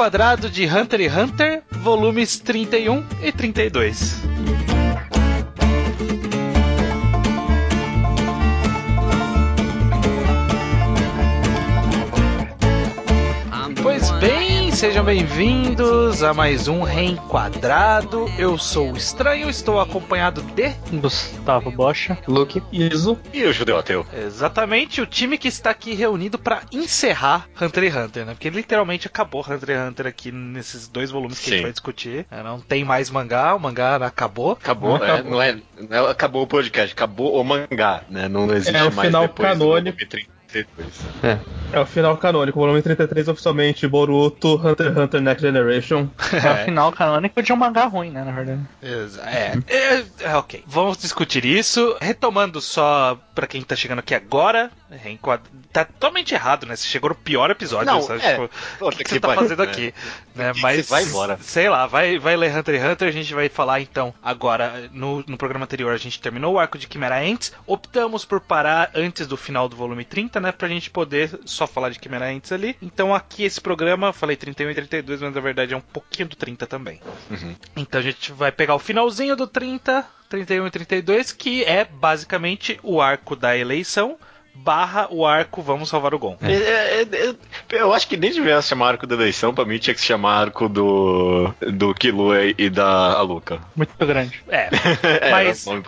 Reenquadrado de Hunter x Hunter, volumes 31 e 32. Sejam bem-vindos a mais um Reenquadrado. Eu sou o Estranho, estou acompanhado de Gustavo Bocha, Luke, Iso e o Judeu Ateu. Exatamente, o time que está aqui reunido para encerrar Hunter x Hunter, né? Porque literalmente acabou Hunter x Hunter aqui nesses dois volumes que a gente Sim. vai discutir. É, Não tem mais mangá, o mangá acabou. Acabou, Não, é, acabou. não, é, não é- acabou o podcast, acabou o mangá, né? Não existe É o mais final depois do canônico. Volume 32. é o final canônico, volume 33 oficialmente, Boruto, Hunter x Hunter Next Generation. É o final canônico de um mangá ruim, né, na verdade. É, é, é, ok. Vamos discutir isso. Retomando só pra quem tá chegando aqui agora, reenquad- tá totalmente errado, né? Você chegou no pior episódio, Não, sabe? é. Tipo, que, que você tá fazendo né? aqui? Né? Mas vai embora? Sei lá, vai, vai ler Hunter x Hunter, a gente vai falar então agora. No, no programa anterior a gente terminou o arco de Chimera Ants. Optamos por parar antes do final do volume 30, né? Pra gente poder só falar de Chimera Ants ali. Então aqui esse programa, falei 31 e 32, mas na verdade é um pouquinho do 30 também. Uhum. Então a gente vai pegar o finalzinho do 30, 31 e 32, que é basicamente o arco da eleição barra o arco Vamos Salvar o Gon. É, é, é, eu acho que nem devia se chamar arco da eleição, pra mim tinha que se chamar arco do, do Killua e da Aluka. Muito grande. É, É, Mas- um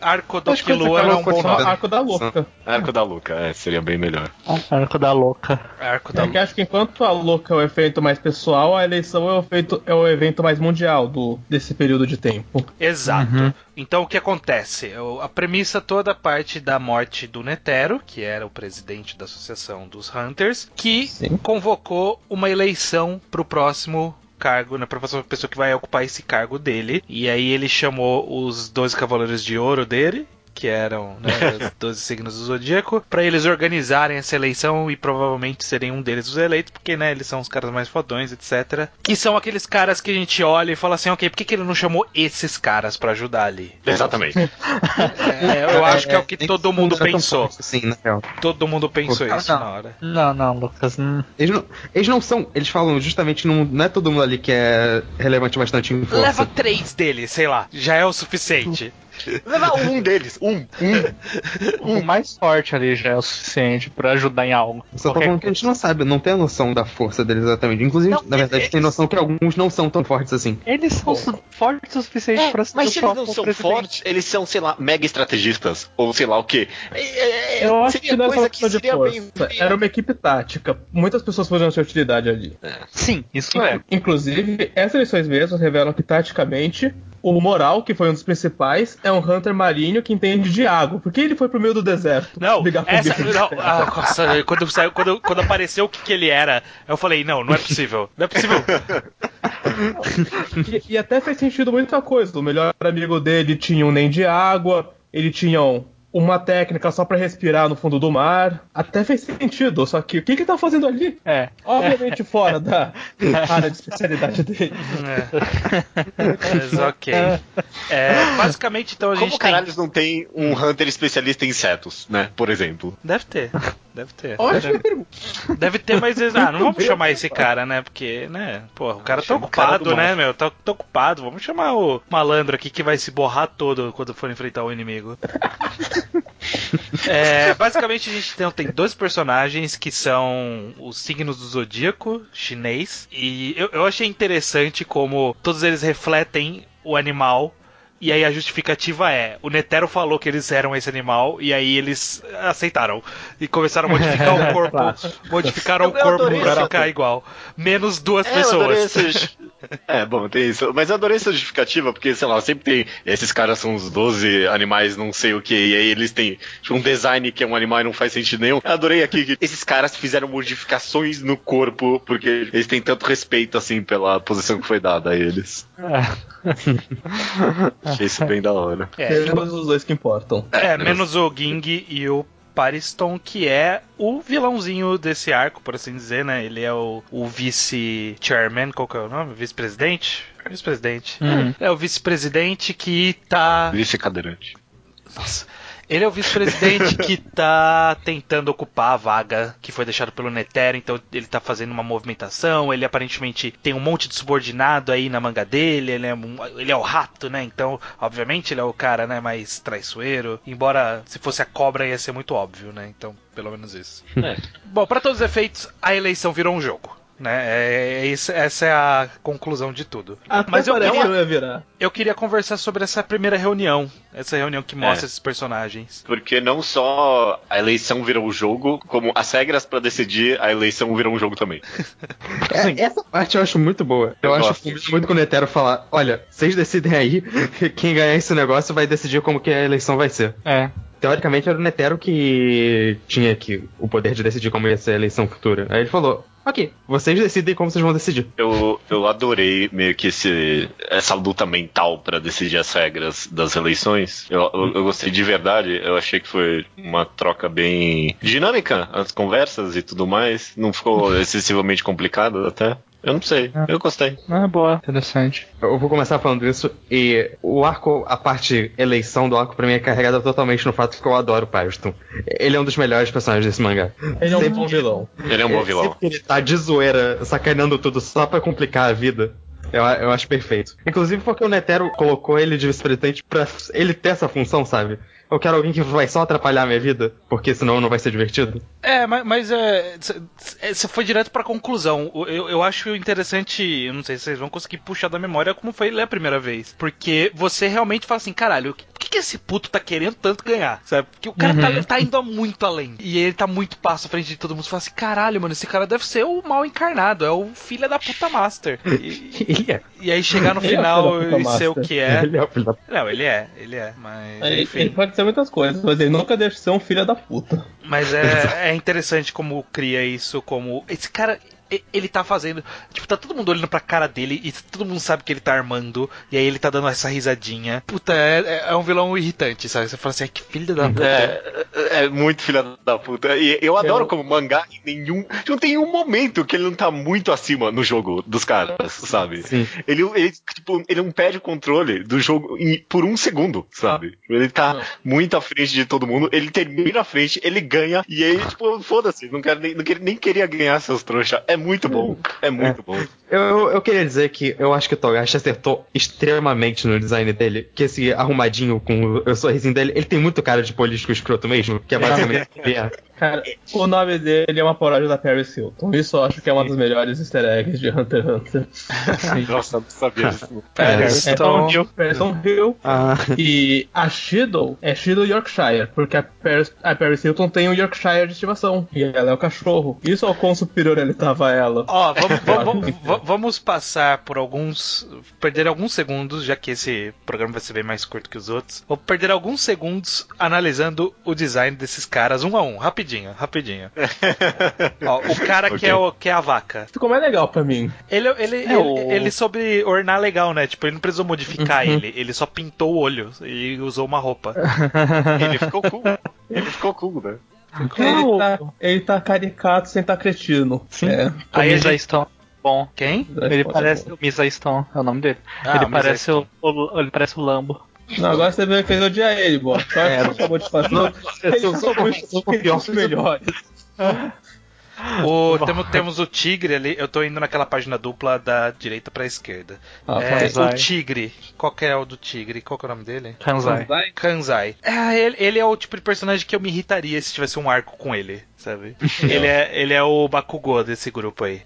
arco do Killua esse é um bom nome. Arco da Louca. Arco da Aluka, é, seria bem melhor. Arco da louca. Arco da É que acho que enquanto a Louca é o evento mais pessoal, a eleição é o, feito, é o evento mais mundial do, desse período de tempo. Exato. Uhum. Então o que acontece? O- A premissa toda parte da morte do Netero, que era o presidente da Associação dos Hunters, que Sim. convocou uma eleição pro próximo cargo, né, pra próxima pessoa que vai ocupar esse cargo dele. E aí ele chamou os 12 cavaleiros de ouro dele. Que eram né, os 12 signos do zodíaco, pra eles organizarem essa eleição e provavelmente serem um deles os eleitos, porque né, eles são os caras mais fodões, etc. Que são aqueles caras que a gente olha e fala assim: ok, por que, que ele não chamou esses caras pra ajudar ali? Exatamente. É, eu acho que é o que todo mundo pensou. Sim, na real. Todo mundo pensou isso não. na hora. Não, não, Lucas. hum, Eles não, eles não são. Eles falam justamente. Não, não é todo mundo ali que é relevante bastante em força. Leva três deles, sei lá, já é o suficiente. Leva um deles, um. O mais forte ali já é o suficiente pra ajudar em algo. Só tô Qualquer falando que a gente não sabe, não tem a noção da força deles exatamente. Inclusive, Não, na verdade, eles- tem noção que alguns não são tão fortes assim. Eles são su- fortes o suficiente É, pra ser mas se eles não são presidente. fortes, eles são, sei lá, mega estrategistas. Ou sei lá o quê. É, é, é, Eu acho seria que não é coisa só que questão de seria força. bem. Era uma equipe tática. Muitas pessoas podiam ter utilidade ali. Sim, isso é. Inclusive, essas eleições mesmo revelam que taticamente o Moral, que foi um dos principais, é um Hunter marinho que entende de água. Por que ele foi pro meio do deserto? Não, essa. Não, ah, nossa, quando, saiu, quando, quando apareceu o que, que ele era, eu falei: não, não é possível. Não é possível. E, e até fez sentido muita coisa. O melhor amigo dele tinha um nem de água, ele tinha um- uma técnica só pra respirar no fundo do mar. Até fez sentido, só que o que que ele tá fazendo ali? É. Obviamente fora da área de especialidade dele. É. Mas ok. É, basicamente, então a gente. Como tem- caralhos não tem um Hunter especialista em insetos, né? Por exemplo. Deve ter. Deve ter. Ótima pergunta. Deve ter, mas ah, não vamos chamar esse cara, né? Porque, né? Pô, o cara tá Chama cara ocupado, do né, meu? Tá, tá ocupado. Vamos chamar o malandro aqui que vai se borrar todo quando for enfrentar o inimigo. É, basicamente a gente tem, tem dois personagens que são os signos do zodíaco chinês. E eu, eu achei interessante como todos eles refletem o animal. E aí a justificativa é, o Netero falou que eles eram esse animal, e aí eles aceitaram. E começaram a modificar o corpo. Modificaram Eu- o corpo pra essa- ficar igual. Menos duas É, pessoas. É, bom, tem isso. Mas eu adorei essa justificativa, porque, sei lá, sempre tem. Esses caras são os 12 animais, não sei o que, e aí eles têm tipo, um design que é um animal e não faz sentido nenhum. Eu adorei aqui que esses caras fizeram modificações no corpo, porque eles têm tanto respeito, assim, pela posição que foi dada a eles. Achei isso bem da hora. É, Menos os dois que importam. É, menos o Ging e o Pariston, que é o vilãozinho desse arco, por assim dizer, né? Ele é o, o vice-chairman, qual que é o nome? Vice-presidente? Vice-presidente. Uhum. É o vice-presidente que tá. Vice-cadeirante. Nossa. Ele é o vice-presidente que tá tentando ocupar a vaga que foi deixada pelo Netero, então ele tá fazendo uma movimentação, ele aparentemente tem um monte de subordinado aí na manga dele, ele é, um- ele é o rato, né? Então, obviamente, ele é o cara né, mais traiçoeiro. Embora se fosse a cobra ia ser muito óbvio, né? Então, pelo menos isso. É. Bom, pra todos os efeitos, a eleição virou um jogo. Né? É, é isso- essa é a conclusão de tudo. Até Mas eu queria- que ia virar. Eu queria conversar sobre essa primeira reunião. Essa reunião que mostra É. esses personagens. Porque não só a eleição virou o jogo, como as regras pra decidir a eleição virou um jogo também. É, essa parte eu acho muito boa. Eu, Eu acho que muito com o Netero falar: olha, vocês decidem aí, quem ganhar esse negócio vai decidir como que a eleição vai ser. É. Teoricamente era o Netero que tinha aqui o poder de decidir como ia ser a eleição futura. Aí ele falou: ok, vocês decidem como vocês vão decidir. Eu, eu adorei meio que esse, essa luta mental pra decidir as regras das eleições. Eu, eu, eu gostei de verdade. Eu achei que foi uma troca bem dinâmica, as conversas e tudo mais. Não ficou excessivamente complicado até. Eu não sei, eu gostei. Ah, boa. Interessante. Eu vou começar falando isso, e o arco, a parte eleição do arco pra mim é carregada totalmente no fato que eu adoro o Pyreston. Ele é um dos melhores personagens desse mangá. Ele é um bom vilão. Ele é um bom vilão. Sempre que ele tá de zoeira, sacaneando tudo só pra complicar a vida. Eu, eu acho perfeito. Inclusive porque o Netero colocou ele de vice-presidente pra ele ter essa função, sabe? Eu quero alguém que vai só atrapalhar a minha vida, porque senão não vai ser divertido. É, mas, mas é. Você foi direto pra conclusão. Eu, eu acho interessante. Eu não sei se vocês vão conseguir puxar da memória como foi ler a primeira vez. Porque você realmente fala assim: caralho, que, por que, esse puto tá querendo tanto ganhar? Sabe? Porque o cara tá, tá indo muito além. E ele tá muito passo à frente de todo mundo. Você fala assim: caralho, mano, esse cara deve ser o mal encarnado. É o filho da puta master. E, Ele é. e aí chegar no Ele é final da e puta ser o master. que é. Ele é o filho da Não, ele é, ele é. Mas. Ele, Enfim. ele pode ser muitas coisas, mas ele nunca deixa de ser um filho da puta. Mas é, é interessante como cria isso, como. Esse cara. Ele tá fazendo. Tipo, tá todo mundo olhando pra cara dele e todo mundo sabe que ele tá armando. E aí ele tá dando essa risadinha. Puta, é, é- é um vilão irritante, sabe? Você fala assim, ai que filho da puta. É, é muito filha da puta. E eu adoro Eu- como mangá em nenhum. Não tem um momento que ele não tá muito acima no jogo dos caras, sabe? Sim. Ele, ele, tipo, ele não perde o controle do jogo em- por um segundo, sabe? Ele tá Não. muito à frente de todo mundo, ele termina à frente, ele ganha, e aí, tipo, foda-se, não, quero nem, não quero, nem queria ganhar seus trouxa. É muito bom, é muito bom. Eu, eu, queria dizer que eu acho que o Togashi acertou extremamente no design dele. Que esse arrumadinho com o, o sorrisinho dele, ele tem muito cara de político escroto mesmo, que é basicamente o é. Cara, o nome dele é uma paródia da Paris Hilton. Isso eu acho que é uma das melhores easter eggs de Hunter x Hunter. Nossa, não sabia disso. É, É Então- Tom Person Hill. Ah, E a Shido é Shido Yorkshire, porque a Paris, a Paris Hilton tem um Yorkshire de estimação. E ela é o cachorro. Isso é o quão superior ele tava a ela. Ó, vamos, vamos, vamos- vamos passar por alguns. Perder alguns segundos, já que esse programa vai ser bem mais curto que os outros. Vou perder alguns segundos analisando o design desses caras um a um, rapidinho, rapidinho. Ó, o cara que, Ok. é o, que é a vaca. Ficou mais legal pra mim. Ele, ele, ele, o- ele soube ornar legal, né? Tipo, ele não precisou modificar ele, ele só pintou o olho e usou uma roupa. Ele ficou cool. Ele ficou cool, né? Ele tá, ele tá caricato sem tá cretino. Sim. É. Aí a Misa gente- Stone. Bom. Quem? Ele parece o Misa Stone, é o nome dele. Ah, ele, parece o, o- ele parece o Lambo. Não, agora você que fez odiar ele, bom. Só É, que você acabou de fazer. Ele sou- são sou- muito sou são pior. muito melhores. O, temos, temos o tigre ali. Eu tô indo naquela página dupla da direita pra esquerda. Ah, É, o tigre. Qual que é o do tigre? Qual que é o nome dele? Kanzai. Kanzai. É, ele, ele é o tipo de personagem que eu me irritaria se tivesse um arco com ele, sabe? ele, é, ele é o Bakugou desse grupo aí.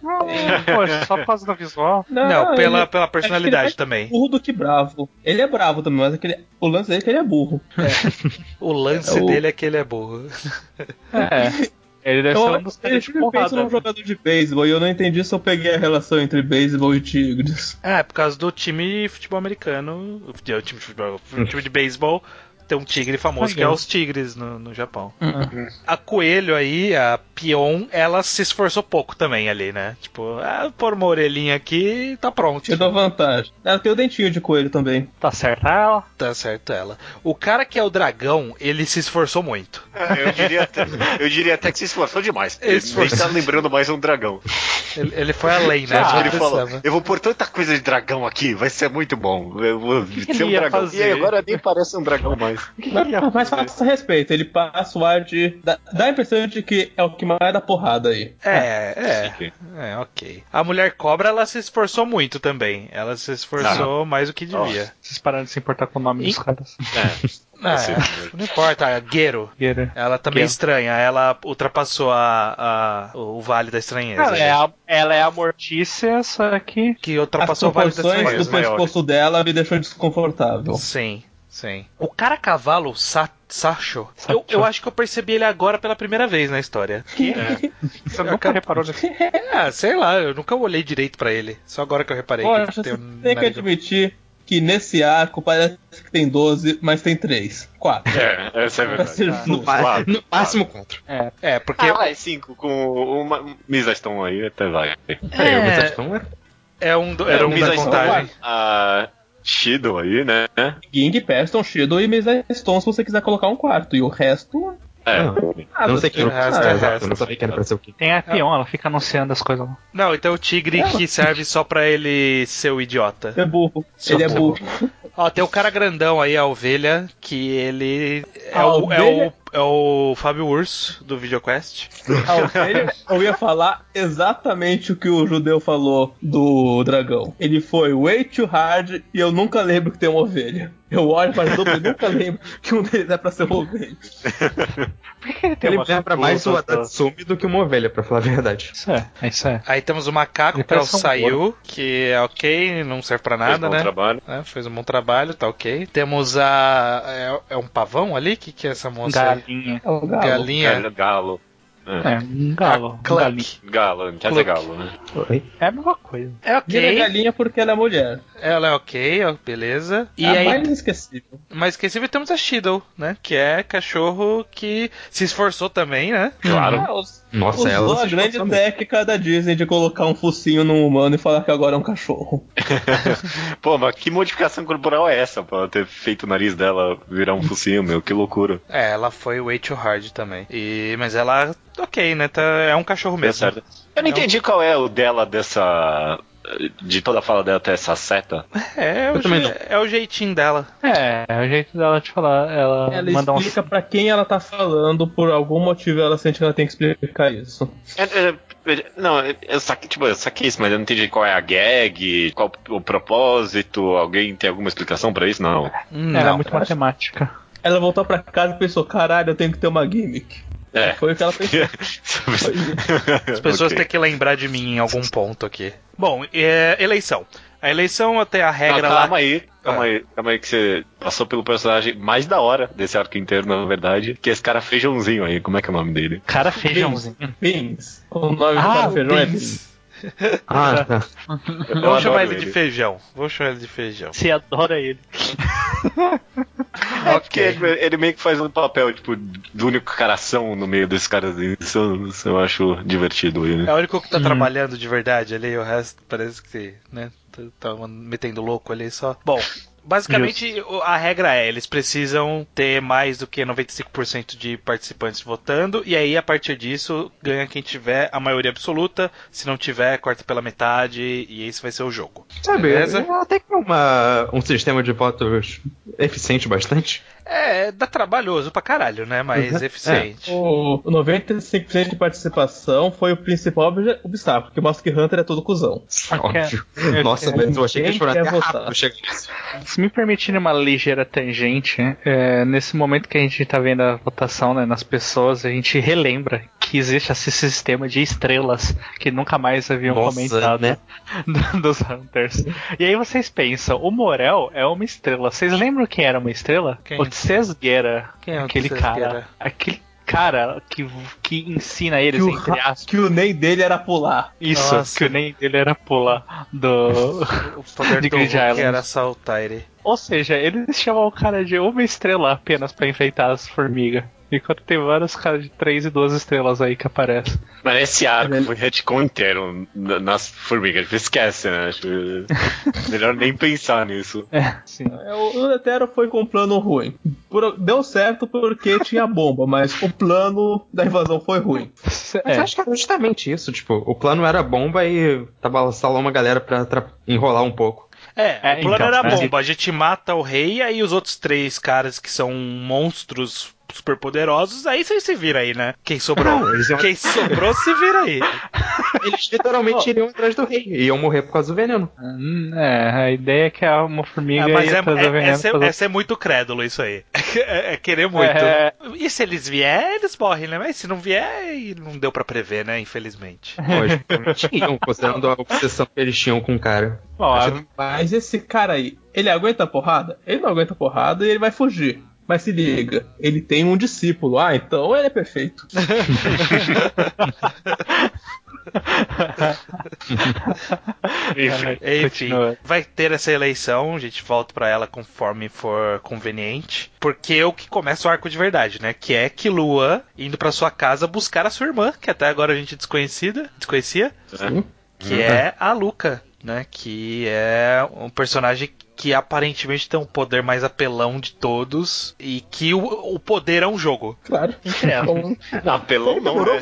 Poxa, só por causa do visual. Não, pela, ele- pela que ele personalidade é também. burro do que bravo. Ele é bravo também, mas aquele, o lance dele é que ele é burro. O lance É o- dele é que ele é burro. É. Ele deve ser Eu, um dos eu caras de porrada. num jogador de beisebol e eu não entendi se eu peguei a relação entre beisebol e tigres. É por causa do time de futebol americano. O time de futebol. O time de beisebol tem um tigre famoso que é os tigres no, no Japão. A coelho aí, a Pion, ela se esforçou pouco também ali, né? Tipo, ah, pôr uma orelhinha aqui tá pronto. Eu dou vantagem. Ela tem o dentinho de coelho também. Tá certo ela. Tá certo ela. O cara que é o dragão, ele se esforçou muito. É, Eu diria, até, eu diria até que se esforçou demais. Ele Esforçou. nem tá lembrando mais um dragão. Ele, ele foi além, né? Que ele falou. Eu vou pôr tanta coisa de dragão aqui, vai ser muito bom. Eu vou que ser ele um ia dragão. fazer? E agora nem parece um dragão mais. Mais. Mas, mas faça respeito, ele passa o ar de. Dá, dá a impressão de que é o que mais dá porrada aí. É, é. É, ok. A mulher cobra, ela se esforçou muito também. Ela se esforçou mais do que devia. Vocês pararam de se importar com o nome dos Ih. caras. É. Ah, Sim. não importa, a Gero. Guerra. Ela também é estranha, ela ultrapassou a, a- o Vale da Estranheza. Ela é, a, ela é a Mortícia, só que. Que As ultrapassou o Vale da proporções Estranheza. do pescoço dela me deixou desconfortável. Sim, sim. O cara cavalo, Sa Sacho, Sacho. eu, eu acho que eu percebi ele agora pela primeira vez na história. Você nunca reparou nisso. Ah, sei lá, eu nunca olhei direito pra ele. Só agora que eu reparei Poxa, que tem um tem que admitir que nesse arco parece que tem 12, mas tem 3. 4. É, essa é verdade. ser No, Claro, no máximo contra. É. É, porque Ah, vai, cinco com uma Mizaston aí, até vai. Peraí, o Mizaston era- é um do, era É, um da contagem. A Shido aí, né? Ging, Peston, Shido e Mesa Stone se você quiser colocar um quarto. E o resto. É. Ah, Ah, eu não sei que o resto é resto. eu não sabia que era pra ser o quê. Tem a Pion, ela fica anunciando as coisas lá. Não, então o tigre que serve só pra ele ser o idiota. É burro. Só Ele é burro. burro. Ó, tem o cara grandão aí, a ovelha, que ele é, A o, é, ovelha? o, é o Fábio Urso do VideoQuest. A ovelha, eu ia falar exatamente o que o judeu falou do dragão. Ele foi way too hard e eu nunca lembro que tem uma ovelha. Eu olho para dupla e nunca lembro que um deles é pra ser uma ovelha. Por que ele tem Ele uma lembra mais o Adatsumi do que uma ovelha, pra falar a verdade. Isso é, é isso é. Aí temos o macaco, que é um Sayu, que é ok, não serve pra Fez nada, bom né? trabalho. É, fez um bom trabalho, tá ok. Temos a. É, é um pavão ali? O que, que é essa moça? aí? Galinha. É o galo. Galinha. Galo. Galo. É. É, um galo. Um. Galo, quer Cluck. dizer galo, né? Oi? É a mesma coisa. É Vira ok. galinha porque ela é mulher. Ela é ok, ó, beleza. E a aí, mais esquecível. mais esquecível temos a Shiddle, né? Que é cachorro que se esforçou também, né? Claro. Ah, os- Nossa, ela. Usou a grande técnica da Disney de colocar um focinho num humano e falar que agora é um cachorro. Pô, mas que modificação corporal é essa pra ter feito o nariz dela virar um focinho, meu? Que loucura. É, ela foi way too hard também. E, mas ela, ok, né? Tá, é um cachorro mesmo. certo. Eu não entendi qual é o dela dessa. De toda a fala dela até essa seta. É, é o, je- não. é o jeitinho dela. É, é o jeito dela de falar. Ela, Ela manda um. explica pra quem ela tá falando, por algum motivo ela sente que ela tem que explicar isso. É, é, é, não, eu saquei, tipo, eu saquei isso, mas eu não entendi qual é a gag, qual o propósito. Alguém tem alguma explicação pra isso? Não. Hum, Era não. muito matemática. Ela voltou pra casa e pensou, caralho, eu tenho que ter uma gimmick. É. Foi o que ela pensou. As pessoas Ok. têm que lembrar de mim em algum ponto aqui. Bom, é, eleição. A eleição até a Não, regra calma lá. aí, calma Ah. aí, calma aí que você passou pelo personagem mais da hora desse arco inteiro, na verdade, que é esse cara feijãozinho aí, como é que é o nome dele? Cara feijãozinho. Beans. O nome do Ah, cara feijão é Beans. Ah, tá. Vamos chamar adoro ele de feijão. Vou chamar ele de feijão. Você adora ele. É porque ele, ele meio que faz um papel, tipo, do único caração no meio desses caras. Isso, eu- isso eu acho divertido ele. É o único que tá Hum. trabalhando de verdade ali, o resto parece que, né, tá, tá metendo louco ali só. Bom, basicamente a regra é, eles precisam ter mais do que 95% de participantes votando, e aí a partir disso ganha quem tiver a maioria absoluta, se não tiver, corta pela metade, e esse vai ser o jogo. Sabe, Beleza? até que é uma, um sistema de votos eficiente bastante. É, dá trabalhoso pra caralho, né, mas Uhum. eficiente. O 95% de participação foi o principal obstáculo, porque o Mask Hunter é todo cuzão. Óbvio. eu Nossa, mas eu achei que eles foram Quem até rápido. Se me permitirem uma ligeira tangente, é, nesse momento que a gente tá vendo a votação né, nas pessoas, a gente relembra que existe esse sistema de estrelas que nunca mais haviam Nossa, comentado né? dos Hunters. E aí vocês pensam, o Morel é uma estrela. Vocês lembram quem era uma estrela? Quem? O Tsesguera. Quem é o aquele cara. Aquele cara que, que ensina eles, Que o, entre aspas. que o nem dele era pular. Isso, Nossa. que nem ele era pular do. O poder De do Grid Island. era Saltire. Ou seja, eles chamam o cara de uma estrela apenas pra enfeitar as formigas. Enquanto tem vários caras de 3 e 2 estrelas aí que aparecem. Mas esse arco Ele- foi retcon inteiro na- nas formigas. Esquece, né? Melhor nem pensar nisso. É, sim. É, O Netero foi com um plano ruim. Deu certo porque tinha bomba, mas o plano da invasão foi ruim. Mas É, eu acho que era justamente isso, tipo, o plano era bomba e tava salão uma galera pra atra- enrolar um pouco. É, É, o plano então, era né? bomba. A gente mata o rei e aí os outros três caras que são monstros super poderosos, aí vocês se viram aí, né? Quem sobrou? Não, eles iam- Quem sobrou se vira aí. Eles literalmente iriam atrás do rei e iam morrer por causa do veneno. Hum, É, a ideia é que a uma formiga Ah, mas ia é, trazer é- veneno essa, é, pras essa é muito crédulo, isso aí. É, é querer muito. É. E se eles vier, eles morrem, né? Mas se não vier, não deu pra prever, né? Infelizmente. Iam, considerando a obsessão que eles tinham com o cara. Acho- Mas esse cara aí, ele aguenta a porrada? Ele não aguenta a porrada e ele vai fugir. Mas se liga, ele tem um discípulo. Ah, então ele é perfeito. Enfim, Continua. vai ter essa eleição, a gente volta pra ela conforme for conveniente. Porque é o que começa o arco de verdade, né? Que é que Lua indo pra sua casa buscar a sua irmã, que até agora a gente desconhecida, desconhecia, Sim. que é a Luca, né? Que é um personagem que aparentemente tem um poder mais apelão de todos e que o, o poder é um jogo. Claro. Então, Não, apelão não, né?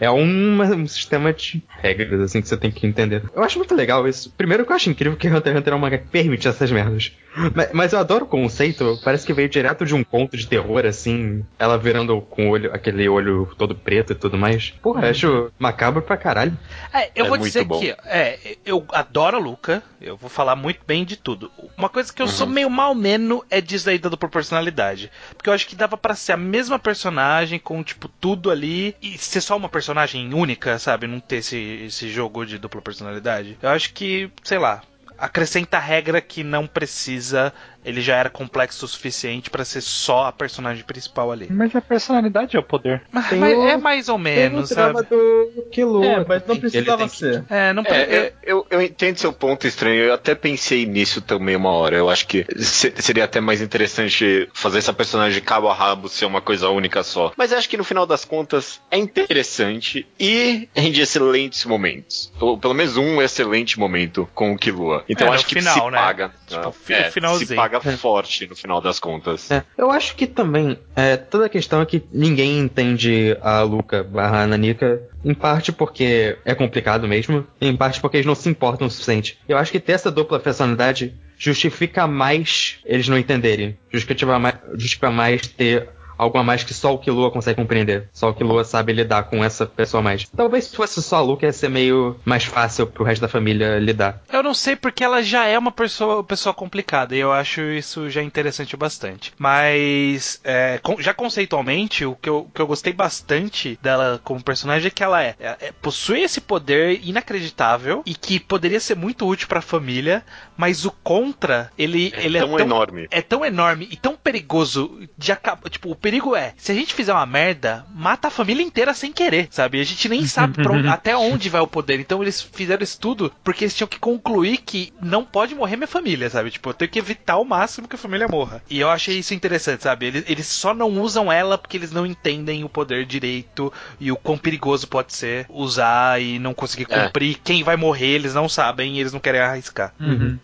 É um, um sistema de regras, assim, que você tem que entender. Eu acho muito legal isso. Primeiro que eu acho incrível que Hunter x Hunter é um mangá que permite essas merdas. Mas, mas eu adoro o conceito, parece que veio direto de um conto de terror, assim, ela virando com o olho, aquele olho todo preto e tudo mais. Porra, eu acho macabro pra caralho. É, eu É vou dizer bom. que é, eu adoro a Luca, eu vou falar muito bem de tudo. Uma coisa que eu sou meio mal menos é disso aí da dupla personalidade. Porque eu acho que dava pra ser a mesma personagem com, tipo, tudo ali e ser só uma personagem única, sabe? Não ter esse, esse jogo de dupla personalidade. Eu acho que, sei lá. Acrescenta regra que não precisa, ele já era complexo o suficiente pra ser só a personagem principal ali. Mas a personalidade é o poder. Mas, mas o- é mais ou Tem o menos, drama sabe? do Killua. É, mas não ele precisava que- ser. É, não É, eu, eu entendo seu ponto estranho. Eu até pensei nisso também uma hora. Eu acho que se- seria até mais interessante fazer essa personagem de cabo a rabo ser uma coisa única só. Mas eu acho que no final das contas é interessante e rende excelentes momentos. Ou pelo menos um excelente momento com o Killua. Então É, acho que final, se né? paga. Tipo, É, finalzinho. se paga forte no final das contas. É, eu acho que também, é, toda a questão é que ninguém entende a Luca barra Nanika, em parte porque é complicado mesmo, e em parte porque eles não se importam o suficiente. Eu acho que ter essa dupla personalidade justifica mais eles não entenderem. Justifica mais, justifica mais ter algo a mais que só o Killua consegue compreender. Só o Killua sabe lidar com essa pessoa a mais. Talvez se fosse só a Luca ia ser meio mais fácil pro resto da família lidar. Eu não sei porque ela já é uma pessoa, pessoa complicada e eu acho isso já interessante bastante. Mas é, já conceitualmente, o que, eu, o que eu gostei bastante dela como personagem é que ela é, é- é- possui esse poder inacreditável e que poderia ser muito útil pra família, mas o contra, ele É ele tão é tão enorme. é tão enorme e tão perigoso de acabar. Tipo, o perigo é, se a gente fizer uma merda, mata a família inteira sem querer, sabe? A gente nem sabe onde- até onde vai o poder. Então eles fizeram isso tudo porque eles tinham que concluir que não pode morrer minha família, sabe? Tipo, eu tenho que evitar ao máximo que a família morra. E eu achei isso interessante, sabe? Eles, eles só não usam ela porque eles não entendem o poder direito e o quão perigoso pode ser usar e não conseguir É. cumprir. Quem vai morrer, eles não sabem e eles não querem arriscar.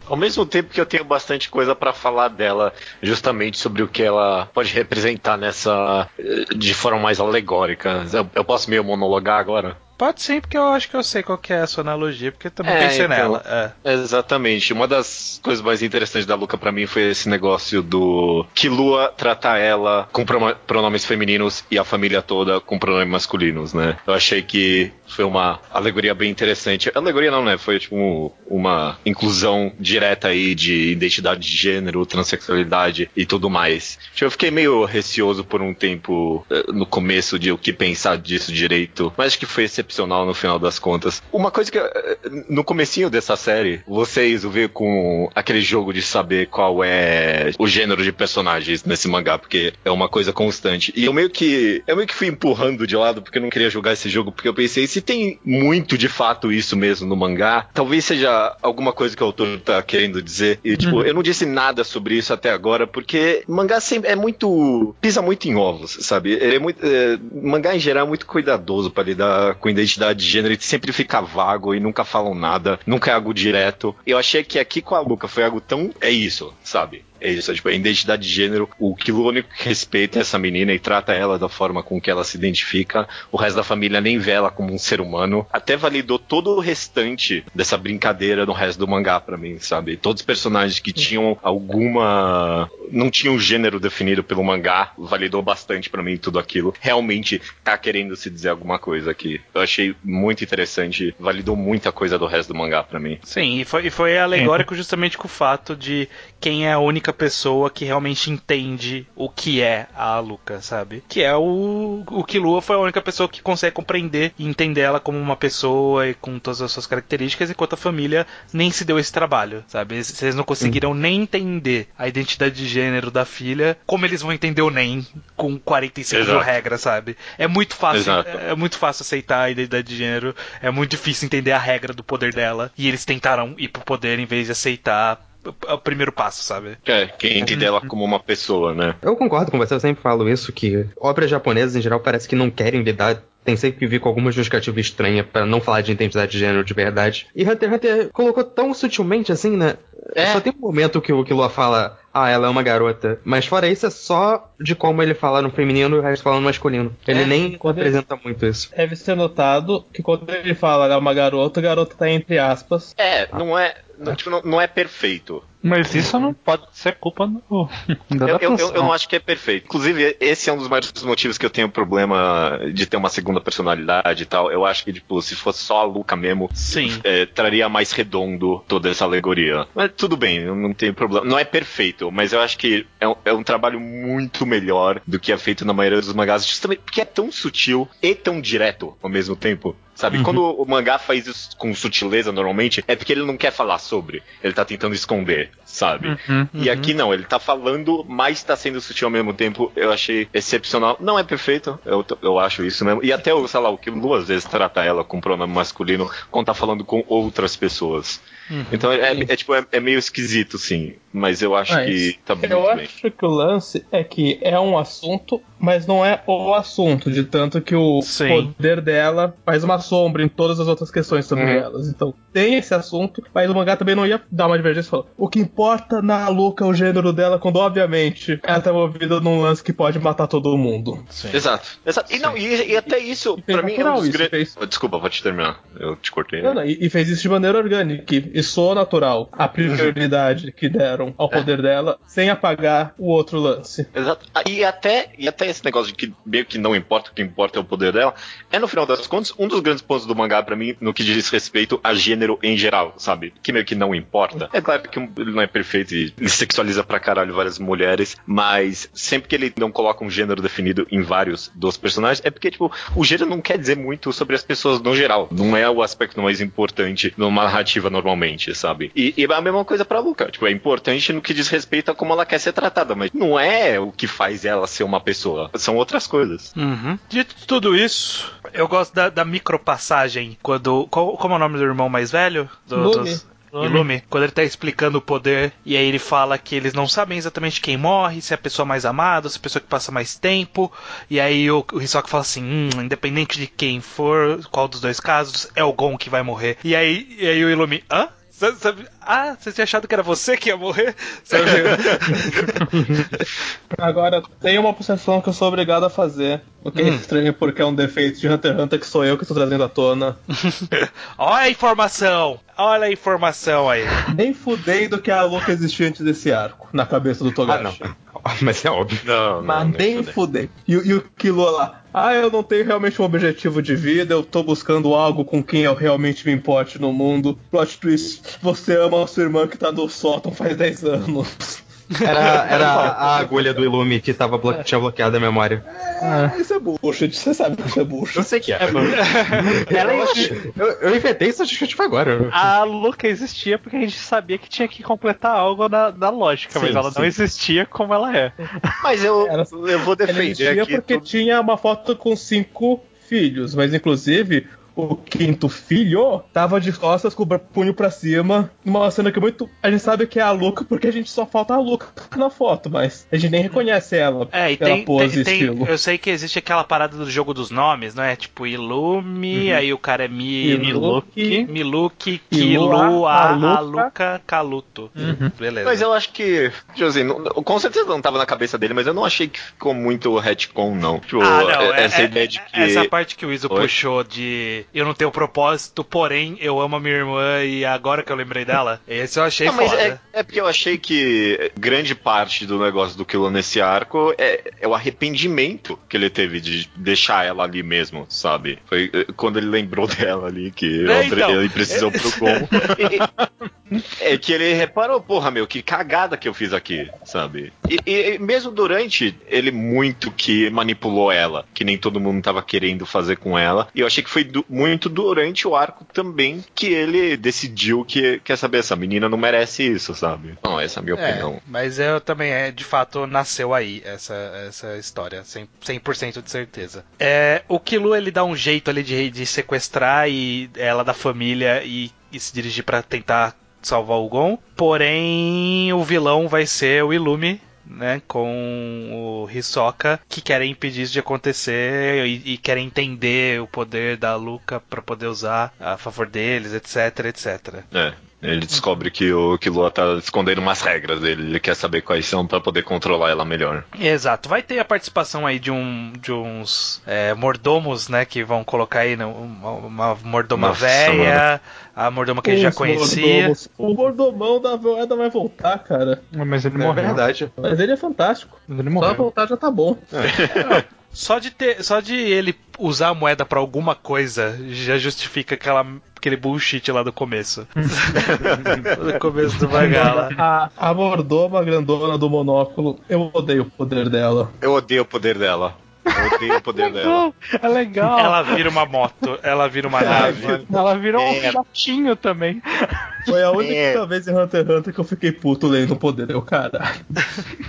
Ao mesmo tempo que eu tenho bastante coisa pra falar dela, justamente sobre o que ela pode representar nessa. Eh, de forma mais alegórica. Eu, eu posso meio monologar agora? Pode sim, porque eu acho que eu sei qual que é a sua analogia, porque eu também É, pensei então. nela. É. Exatamente. Uma das coisas mais interessantes da Luca pra mim foi esse negócio do que Lua tratar ela com prono- pronomes femininos e a família toda com pronomes masculinos, né? Eu achei que foi uma alegoria bem interessante. Alegoria não, né? Foi tipo uma inclusão direta aí de identidade de gênero, transexualidade e tudo mais. Tipo, Eu fiquei meio receoso por um tempo eh, no começo de o que pensar disso direito, mas acho que foi excepcional no final das contas. Uma coisa que eh, no comecinho dessa série, vocês o ver com aquele jogo de saber qual é o gênero de personagens nesse mangá, porque é uma coisa constante. E eu meio que eu meio que fui empurrando de lado porque eu não queria jogar esse jogo, porque eu pensei, se tem muito de fato isso mesmo no mangá, talvez seja alguma coisa que o autor tá querendo dizer. E tipo, eu não disse nada sobre isso até agora, porque mangá sempre é muito pisa muito em ovos, sabe? É muito é, mangá em geral é muito cuidadoso pra lidar com identidade de gênero, e sempre fica vago e nunca falam nada, nunca é algo direto. Eu achei que aqui com a Luca foi algo tão é isso, sabe? É isso, é, tipo, a identidade de gênero, o que o único que respeita essa menina e trata ela da forma com que ela se identifica, o resto da família nem vê ela como um ser humano. Até validou todo o restante dessa brincadeira no resto do mangá pra mim, sabe? Todos os personagens que tinham alguma. não tinham gênero definido pelo mangá, validou bastante pra mim tudo aquilo. Realmente tá querendo se dizer alguma coisa aqui. Eu achei muito interessante, validou muita coisa do resto do mangá pra mim. Sim, e foi, e foi alegórico justamente com o fato de quem é a única pessoa que realmente entende o que é a Luca, sabe? Que é o, o Killua foi a única pessoa que consegue compreender e entender ela como uma pessoa e com todas as suas características, enquanto a família nem se deu esse trabalho, sabe? Vocês não conseguiram nem entender a identidade de gênero da filha, como eles vão entender o NEM com 45 mil regras, sabe? É muito fácil, Exato. é muito fácil aceitar a identidade de gênero, é muito difícil entender a regra do poder dela, e eles tentaram ir pro poder em vez de aceitar o primeiro passo, sabe? É, quem entende ela como uma pessoa, né? Eu concordo com você, eu sempre falo isso, que obras japonesas em geral parece que não querem lidar. Tem sempre que vir com alguma justificativa estranha pra não falar de identidade de gênero de verdade. E Hunter x Hunter colocou tão sutilmente assim, né? É. Só tem um momento que o Killua fala, ah, ela é uma garota. Mas fora isso, é só de como ele fala no feminino e o resto fala no masculino. Ele É, nem quando ele- apresenta muito isso. Deve ser notado que quando ele fala ela é uma garota, a garota tá entre aspas. É, não é. Não, tipo, não, não é perfeito. Mas isso não pode ser culpa do, da Eu, eu, eu, eu não acho que é perfeito. Inclusive, esse é um dos maiores motivos que eu tenho problema de ter uma segunda personalidade e tal. Eu acho que, tipo, se fosse só a Luca mesmo, Sim. é, traria mais redondo toda essa alegoria. Mas tudo bem, eu não tenho problema. Não é perfeito, mas eu acho que é um, é um trabalho muito melhor do que é feito na maioria dos mangás, justamente porque é tão sutil e tão direto ao mesmo tempo. Sabe? Quando o mangá faz isso com sutileza normalmente, é porque ele não quer falar sobre. Ele tá tentando esconder, sabe? Uhum. E aqui não, ele tá falando, mas tá sendo sutil ao mesmo tempo. Eu achei excepcional. Não é perfeito, eu, eu acho isso mesmo. E até, o, sei lá, o que Lu às vezes trata ela com pronome masculino quando tá falando com outras pessoas. Então é, é, tipo, é, é meio esquisito, sim. Mas eu acho Mas que tá muito Eu bem. acho que o lance é que é um assunto, mas não é o assunto, de tanto que o Sim. poder dela faz uma sombra em todas as outras questões sobre Uhum. elas. Então tem esse assunto, mas o mangá também não ia dar uma divergência e falar. O que importa na Luca é o gênero dela, quando obviamente ela tá envolvida num lance que pode matar todo mundo. Exato. Exato. E, não, e, e até isso, E pra mim, é um grandes. fez. Oh, Desculpa, vou te terminar. Eu te cortei. Não, não, e, e fez isso de maneira orgânica e, soa natural a prioridade que deram ao poder dela, sem apagar o outro lance. Exato. Ah, E até, e até esse negócio de que meio que não importa, o que importa é o poder dela, é no final das contas um dos grandes pontos do mangá pra mim no que diz respeito a gênero em geral, sabe? Que meio que não importa. É claro que ele não é perfeito e ele sexualiza pra caralho várias mulheres, mas sempre que ele não coloca um gênero definido em vários dos personagens, é porque, tipo, o gênero não quer dizer muito sobre as pessoas no geral. Não é o aspecto mais importante numa narrativa normalmente, sabe? E, e a mesma coisa pra Luca. Tipo, é importante no que diz respeito a como ela quer ser tratada, mas não é o que faz ela ser uma pessoa. São outras coisas. Uhum. Dito tudo isso, eu gosto da, da micropassagem quando. Qual, como é o nome do irmão mais velho? Do, Lume. dos- Ilume, quando ele tá explicando o poder, e aí ele fala que eles não sabem exatamente quem morre, se é a pessoa mais amada, se é a pessoa que passa mais tempo, e aí o, o Hisoka fala assim, hum, independente de quem for, qual dos dois casos, é o Gon que vai morrer. E aí, e aí o Ilume, hã? Sabe- sabe- ah, você tinha achado que era você que ia morrer? Sabe? Agora, tem uma obsessão que eu sou obrigado a fazer. O que é estranho porque é um defeito de Hunter x Hunter que sou eu que estou trazendo à tona. Olha a informação! Olha a informação aí. Nem fudendo que a Luca existia antes desse arco, na cabeça do Ah, Togashi. não. Mas é óbvio. Não, Mas não, nem fudendo. E, e o Killua lá. Ah, eu não tenho realmente um objetivo de vida, eu tô buscando algo com quem eu realmente me importe no mundo. Plot twist, você ama a sua irmã que tá no sótão faz 10 anos. Era, era a agulha do Ilume que tava blo tinha bloqueado a memória. Ah, isso é bullshit, você sabe que isso é bullshit. Eu sei que é. Ela eu, existia- eu, eu inventei isso justificar agora. A Luca existia porque a gente sabia que tinha que completar algo na, na lógica, mas Sim, ela sim. não existia como ela é. Mas eu, Ela- eu vou defender existia aqui. porque tudo- tinha uma foto com cinco filhos, mas inclusive o quinto filho, tava de costas com o punho pra cima, numa cena que é muito. A gente sabe que é a Luca porque a gente só falta a Luca na foto, mas a gente nem reconhece ela É, e pela tem, pose tem, e tem- eu sei que existe aquela parada do jogo dos nomes, não é? Tipo Ilume, aí o cara é Mi, Miluki, Miluki, Ilua, Kilu, Aluka. Aluka, Kaluto. Beleza. Mas eu acho que, tipo assim, com certeza não tava na cabeça dele, mas eu não achei que ficou muito retcon, não. Tipo, Ah, não, é- essa é- ideia de que. Essa parte que o Iso Oi? puxou de eu não tenho propósito, porém eu amo a minha irmã e agora que eu lembrei dela, esse eu achei Não, foda. é, é porque eu achei que grande parte do negócio do Kilo nesse arco é, é o arrependimento que ele teve de deixar ela ali mesmo, sabe? Foi eh, quando ele lembrou dela ali que É, ele- então. ele precisou pro Gon. é que ele reparou, porra, meu, que cagada que eu fiz aqui, sabe? E, e- mesmo durante, ele muito que manipulou ela, que nem todo mundo tava querendo fazer com ela. E eu achei que foi muito durante o arco também que ele decidiu que, quer saber, essa menina não merece isso, sabe? Não, essa é a minha É, opinião. mas eu também, é, de fato, nasceu aí essa, essa história, 100%, 100% de certeza. É, o Kilu, ele dá um jeito ali de, de sequestrar e ela da família e, e se dirigir pra tentar salvar o Gon. Porém, o vilão vai ser o Ilume, né, com o Hisoka, que querem impedir isso de acontecer e, e querem entender o poder da Luca pra poder usar a favor deles, etc, etc. É. Ele descobre que o que Lua tá escondendo umas regras dele. Ele quer saber quais são pra poder controlar ela melhor. Exato, vai ter a participação aí de, um, de uns é, mordomos, né, que vão colocar aí né, uma, uma mordoma Nossa, velha, a mordoma que a gente já conhecia. mordomos. O mordomão da moeda vai voltar, cara. Mas ele É morreu. verdade. Mas ele é fantástico. Mas ele Só morreu. voltar já tá bom. Só de ter, só de ele usar a moeda pra alguma coisa já justifica aquela aquele bullshit lá do começo. do começo do Magala. A, a mordoma grandona do monóculo, eu odeio o poder dela. Eu odeio o poder dela. Eu odeio o poder dela. É legal. Ela vira uma moto, ela vira uma nave. Ela virou É. um gatinho também. Foi a única É. vez em Hunter x Hunter que eu fiquei puto lendo o poder. Eu, caralho.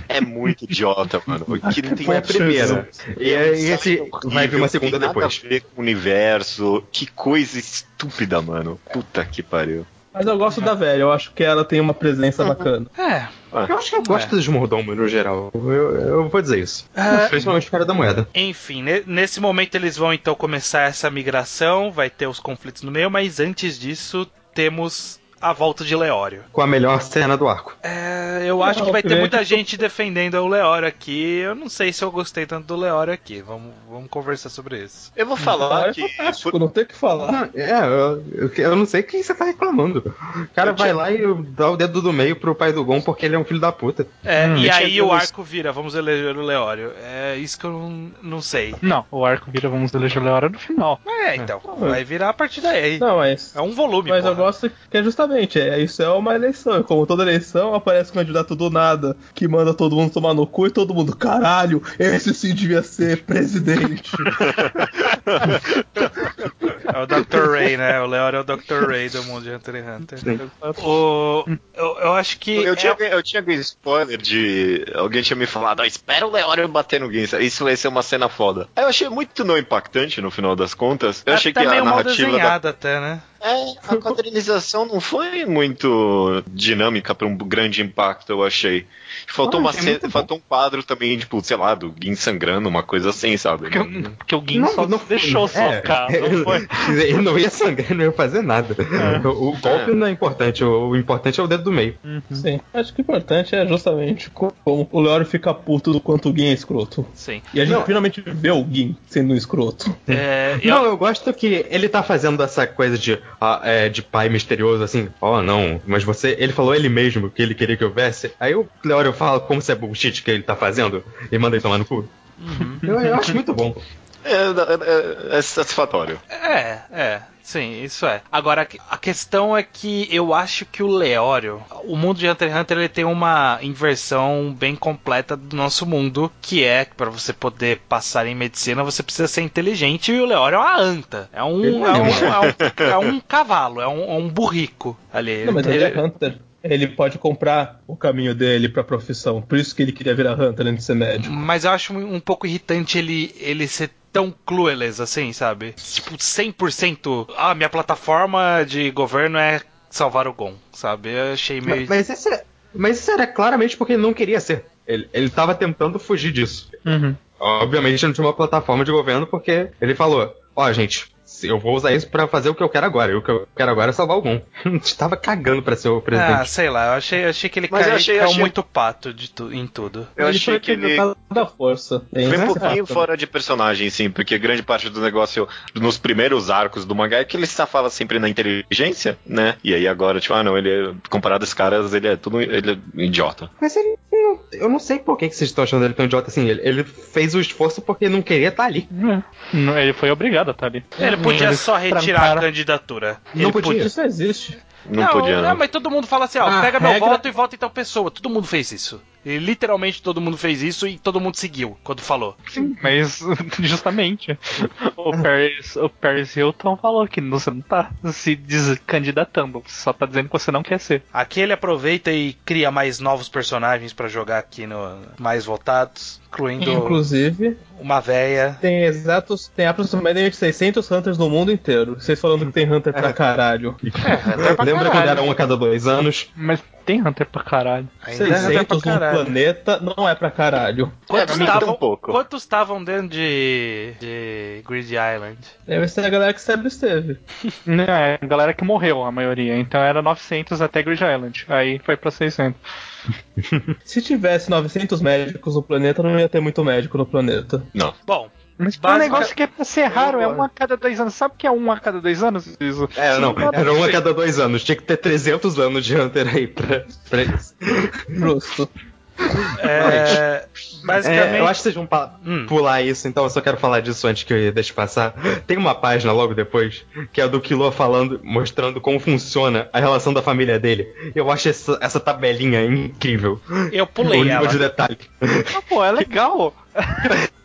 É muito idiota, mano. Que não tem Foi a nada primeira. E, É e esse vai vir uma segunda tem depois. Nada a ver com o universo. Que coisa estúpida, mano. Puta que pariu. Mas eu gosto da velha, eu acho que ela tem uma presença bacana. É. Eu acho que eu gosto dos mordomos no geral. Eu, eu vou dizer isso. É. Principalmente o cara da moeda. Enfim, ne- nesse momento eles vão então começar essa migração, vai ter os conflitos no meio, mas antes disso temos a volta de Leório. Com a melhor cena do arco. É, eu acho que vai ter muita gente defendendo o Leório aqui. Eu não sei se eu gostei tanto do Leório aqui. Vamos, vamos conversar sobre isso. Eu vou falar é que. fantástico, não tem o que falar. Não, é, eu, eu, eu não sei quem você tá reclamando. O cara Eu vai tinha- lá e dá o dedo do meio pro pai do Gon porque ele é um filho da puta. É, Hum. e Eu aí o arco vira, vamos eleger o Leório. É isso que eu não, não sei. Não, o arco vira Vamos eleger Leora no final. É, então, vai virar a partir daí. Não, mas. É um volume, Mas eu porra. gosto que é justamente, é, isso é uma eleição. E Como toda eleição, aparece um candidato do nada que manda todo mundo tomar no cu e todo mundo, caralho, esse sim devia ser presidente. É o Dr. Ray, né? O Leório é o Dr. Ray do mundo de Hunter x Hunter. O, eu, eu acho que. Eu é- tinha, eu tinha spoiler de. Alguém tinha me falado, ó, espera o Leório bater no Ginza. Isso vai ser uma cena foda. Eu achei muito não impactante no final das contas. Eu é achei que a meio mal narrativa da. até, né? É, a quadrinização não foi muito dinâmica para um grande impacto, eu achei. Faltou, Ah, uma bom. faltou um quadro também, tipo, sei lá, do Gin sangrando, uma coisa assim, sabe? Porque, o- porque o Gin só deixou socar, é, não foi? Ele não ia sangrar, não ia fazer nada. O, o golpe É. não é importante, o, o importante é o dedo do meio. Sim, acho que o importante é justamente co- como o Leório fica puto do quanto o Gin é escroto. Sim. E a gente Não. finalmente vê o Gin sendo um escroto. É, eu- Não, eu gosto que ele tá fazendo essa coisa de, ah, é, de pai misterioso, assim, ó, não, mas você. Ele falou ele mesmo que ele queria que houvesse. Aí o Leório fala como se é bullshit que ele tá fazendo e manda ele tomar no cu. Eu, eu acho muito bom. É, é- é- é satisfatório. É, é, sim, isso é. Agora, a questão é que eu acho que o Leório, o mundo de Hunter x Hunter, ele tem uma inversão bem completa do nosso mundo, que é que para você poder passar em medicina, você precisa ser inteligente e o Leório é uma anta. É um, é um, é. é um, é um cavalo, é um, é um burrico ali. Não, mas ele é Hunter. Ele pode comprar o caminho dele pra profissão. Por isso que ele queria virar Hunter antes de ser médico. Mas eu acho um pouco irritante ele, ele ser tão clueless assim, sabe? Tipo, 100%. Ah, minha plataforma de governo é salvar o Gon, sabe? Eu achei meio. Mas, mas, isso é- mas isso era claramente porque ele não queria ser. Ele, ele tava tentando fugir disso. Uhum. Obviamente não tinha uma plataforma de governo porque ele falou: Ó, gente, eu vou usar isso pra fazer o que eu quero agora. E o que eu quero agora é salvar o Gon. Estava cagando pra ser o Ah, presidente. sei lá, eu achei, eu achei que ele Mas caiu, achei- caiu achei- muito pato de tu- em tudo. Eu ele achei que ele. da força. Bem Foi um exato. pouquinho fora de personagem, sim, porque grande parte do negócio nos primeiros arcos do mangá é que ele se safava sempre na inteligência, né? E aí agora, tipo, ah não, ele é, comparado aos caras, ele é tudo ele é idiota. Mas ele. não- Eu não sei por que, que vocês estão achando ele tão idiota assim. Ele, ele fez o esforço porque não queria estar ali. É. Não, Ele foi obrigado a estar ali. Ele podia Eles só retirar trancaram. a candidatura. Não Ele podia. Isso não existe. Não, podia, não. mas todo mundo fala assim, ó, A pega meu regra- voto e vota em tal pessoa. Todo mundo fez isso. E literalmente todo mundo fez isso e todo mundo seguiu quando falou. Mas, justamente, o Paris, o Paris Hilton falou que você não tá se descandidatando, você só tá dizendo que você não quer ser. Aqui ele aproveita e cria mais novos personagens pra jogar aqui no mais votados, incluindo Inclusive, uma véia. tem exatos. Tem aproximadamente 600 Hunters no mundo inteiro. Vocês falando que tem Hunter pra caralho. Lembra quando era um a cada dois anos? Mas tem Hunter pra caralho. Ainda é 600 pra no caralho. planeta não é pra caralho. Quantos É, pra mim estavam um pouco. quantos estavam dentro de, de Grid Island? Deve ser a galera que sempre esteve. Não, é a galera que morreu, a maioria. Então era 900 até Grid Island. Aí foi pra 600. Se tivesse 900 médicos no planeta, não ia ter muito médico no planeta. Não. Bom, Mas que Básica- um negócio que é pra ser raro, é um a cada dois anos. Sabe o que é um a cada dois anos? Isso. É, não, era um a cada dois anos. Tinha que ter 300 anos de Hunter aí pra, pra isso. Justo. é, basicamente É, eu acho que vocês vão Hum. pular isso, então eu só quero falar disso antes que eu deixe passar. Tem uma página logo depois, que é a do Killua falando, mostrando como funciona a relação da família dele. Eu acho essa, essa tabelinha incrível. eu o pulei nível ela. de detalhe. Ah, pô, é legal.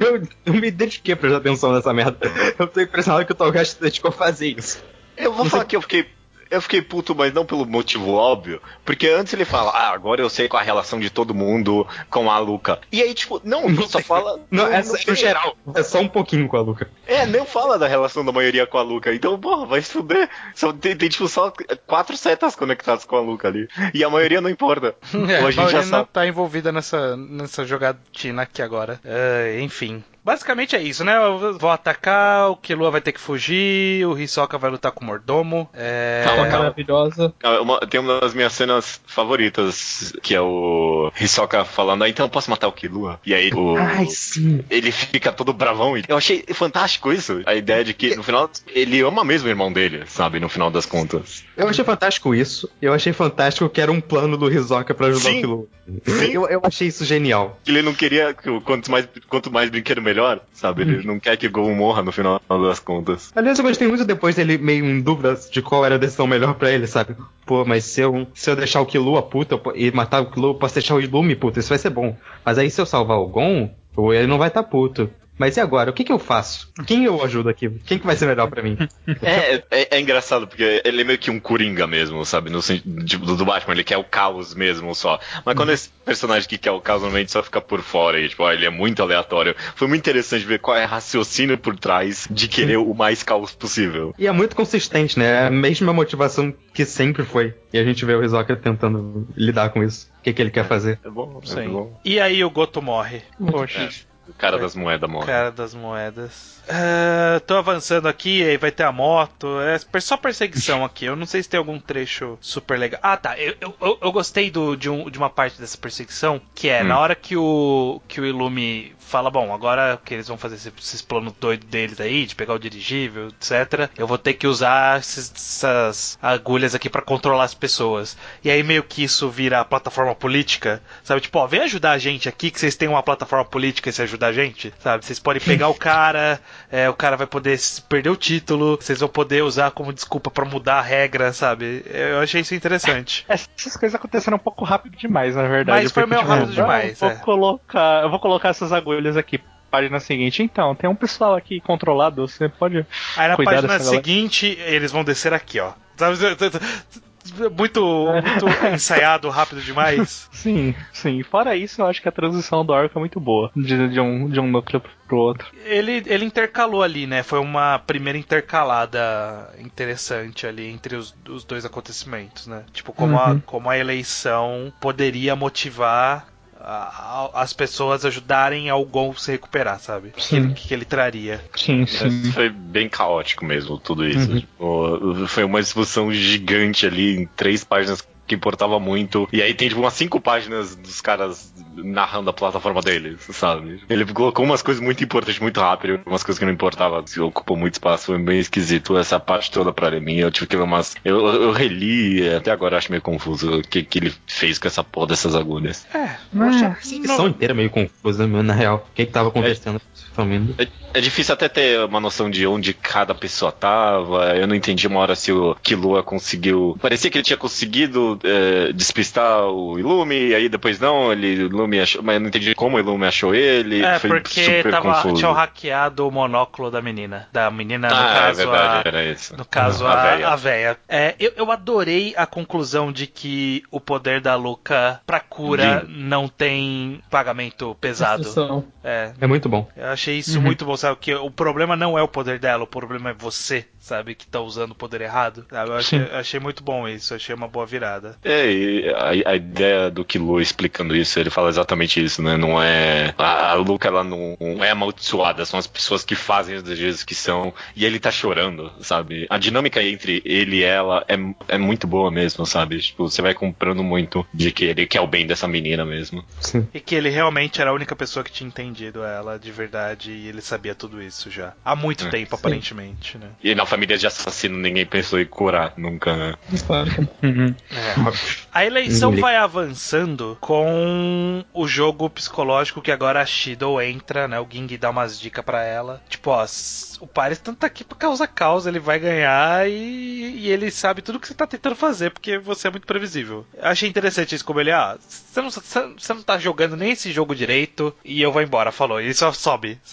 Eu, eu me dediquei a prestar atenção nessa merda. Eu tô impressionado que o Togashi se dedicou a fazer isso. Eu vou falar que eu fiquei. Eu fiquei puto, mas não pelo motivo óbvio. Porque antes ele fala, ah, agora eu sei qual a relação de todo mundo com a Luca. E aí, tipo, não, ele só fala. Não, é, não é no geral. É só um pouquinho com a Luca. É, não fala da relação da maioria com a Luca. Então, porra, vai se fuder. Só, tem, tem, tipo, só quatro setas conectadas com a Luca ali. E a maioria não importa. É, Ou a gente já não sabe. tá envolvida nessa, nessa jogatina aqui agora. É, enfim. Basicamente é isso, né? Eu vou atacar, o Killua vai ter que fugir, o Hisoka vai lutar com o Mordomo. É... Calma, calma. Maravilhosa. Uma- tem uma das minhas cenas favoritas, que é o Hisoka falando, ah, então eu posso matar o Killua? E aí o, sim. ele fica todo bravão. Eu achei fantástico isso. A ideia de que, no final, ele ama mesmo o irmão dele, sabe? No final das contas. Eu achei fantástico isso. Eu achei fantástico que era um plano do Hisoka pra ajudar Sim. o Killua. Sim. Eu, eu achei isso genial. Ele não queria quanto mais, quanto mais brinquedo melhor, sabe? Ele não quer que o Gon morra no final das contas. Aliás, eu gostei muito depois dele meio em dúvida de qual era a decisão melhor pra ele, sabe? Pô, mas se eu, se eu deixar o Killua puta e matar o Killua, eu posso deixar o Illume puta, isso vai ser bom. Mas aí se eu salvar o Gon, ele não vai estar puto. Mas e agora? O que que eu faço? Quem eu ajudo aqui? Quem que vai ser melhor pra mim? É, é, é engraçado, porque ele é meio que um coringa mesmo, sabe? No sentido tipo, do, do Batman, ele quer o caos mesmo só. Mas quando esse personagem que quer o caos normalmente só fica por fora e, tipo, ah, ele é muito aleatório. Foi muito interessante ver qual é o raciocínio por trás de querer o mais caos possível. E é muito consistente, né? É a mesma motivação que sempre foi. E a gente vê o Hisoka tentando lidar com isso. O que, que ele quer fazer? É bom, é Sim. bom. E aí o Goto morre. Poxa. O cara das moedas morre. Cara das moedas. Ah, tô avançando aqui, aí vai ter a moto. É só perseguição aqui. Eu não sei se tem algum trecho super legal. Ah, tá. Eu, eu, eu- eu gostei do, de, um- de uma parte dessa perseguição, que é Hum. na hora que o, que o Ilume fala: Bom, agora que eles vão fazer esse- esses planos doidos deles aí, de pegar o dirigível, etc., eu vou ter que usar esses- essas agulhas aqui pra controlar as pessoas. E aí meio que isso vira a plataforma política, sabe? Tipo, ó, vem ajudar a gente aqui, que vocês têm uma plataforma política e se ajudar a gente, sabe? Vocês podem pegar o cara, é, o cara vai poder perder o título, vocês vão poder usar como desculpa pra mudar a regra, sabe? Eu achei isso interessante. Essas coisas aconteceram um pouco rápido demais, na verdade. Mas foi meio rápido demais, Eu é. vou, colocar, eu vou colocar essas agulhas aqui. Página seguinte. Então, tem um pessoal aqui controlado, você pode. Aí na página galera. seguinte, eles vão descer aqui, ó. Muito, muito ensaiado, rápido demais. Sim, sim. Fora isso, eu acho que a transição do arco é muito boa. De, de um, de um núcleo pro outro. Ele, ele intercalou ali, né? Foi uma primeira intercalada interessante ali entre os, os dois acontecimentos, né? Tipo, como, a, como a eleição poderia motivar a- a- as pessoas ajudarem ao Gon se recuperar, sabe? O que, que ele traria. Sim, sim. Foi bem caótico mesmo, tudo isso. Tipo, foi uma discussão gigante ali em três páginas que importava muito. E aí tem tipo umas cinco páginas dos caras narrando a plataforma deles, sabe? Ele colocou umas coisas muito importantes muito rápido, umas coisas que não importavam, que ocupam muito espaço, foi bem esquisito essa parte toda pra mim. Eu tive que ler umas. Eu, eu reli, até agora acho meio confuso o que, que ele fez com essa porra dessas agulhas. É, Ah, A edição inteira é meio confusa, na real. O que que tava acontecendo? Família. É, é difícil até ter uma noção de onde cada pessoa tava. Eu não entendi uma hora se o Killua conseguiu. Parecia que ele tinha conseguido é, despistar o Ilume, e aí depois não, ele Ilume achou. Mas eu não entendi como o Ilume achou ele. É, foi porque super tava, confuso. tinham hackeado o monóculo da menina. Da menina, no ah, é caso, verdade, a, era isso. No caso, A a, véia. a véia. É, eu, eu adorei a conclusão de que o poder da Luca pra cura não tem pagamento pesado. É, É muito bom. eu achei isso muito bom, sabe? Que o problema não é o poder dela, o problema é você, sabe? Que tá usando o poder errado. Sabe? Eu achei, eu achei muito bom isso, achei uma boa virada. É, e a, a ideia do Killua explicando isso, ele fala exatamente isso, né? Não é. A, a Luca, ela não é amaldiçoada, são as pessoas que fazem os desejos que são. E ele tá chorando, sabe? A dinâmica entre ele e ela é, é muito boa mesmo, sabe? Tipo, você vai comprando muito de que ele quer o bem dessa menina mesmo. Sim. E que ele realmente era a única pessoa que tinha entendido ela de verdade e ele sabia tudo isso já. Há muito É, tempo, aparentemente, né? E na família de assassino ninguém pensou em curar, nunca, né? Claro. Uhum. A eleição vai avançando com o jogo psicológico que agora a Shido entra, né? O Ging dá umas dicas pra ela. Tipo, ó, o Paris tá aqui por causa causa, ele vai ganhar e, e ele sabe tudo que você tá tentando fazer, porque você é muito previsível. Eu achei interessante isso, como ele, ah, você não, você não tá jogando nem esse jogo direito e eu vou embora, falou. E ele só sobe.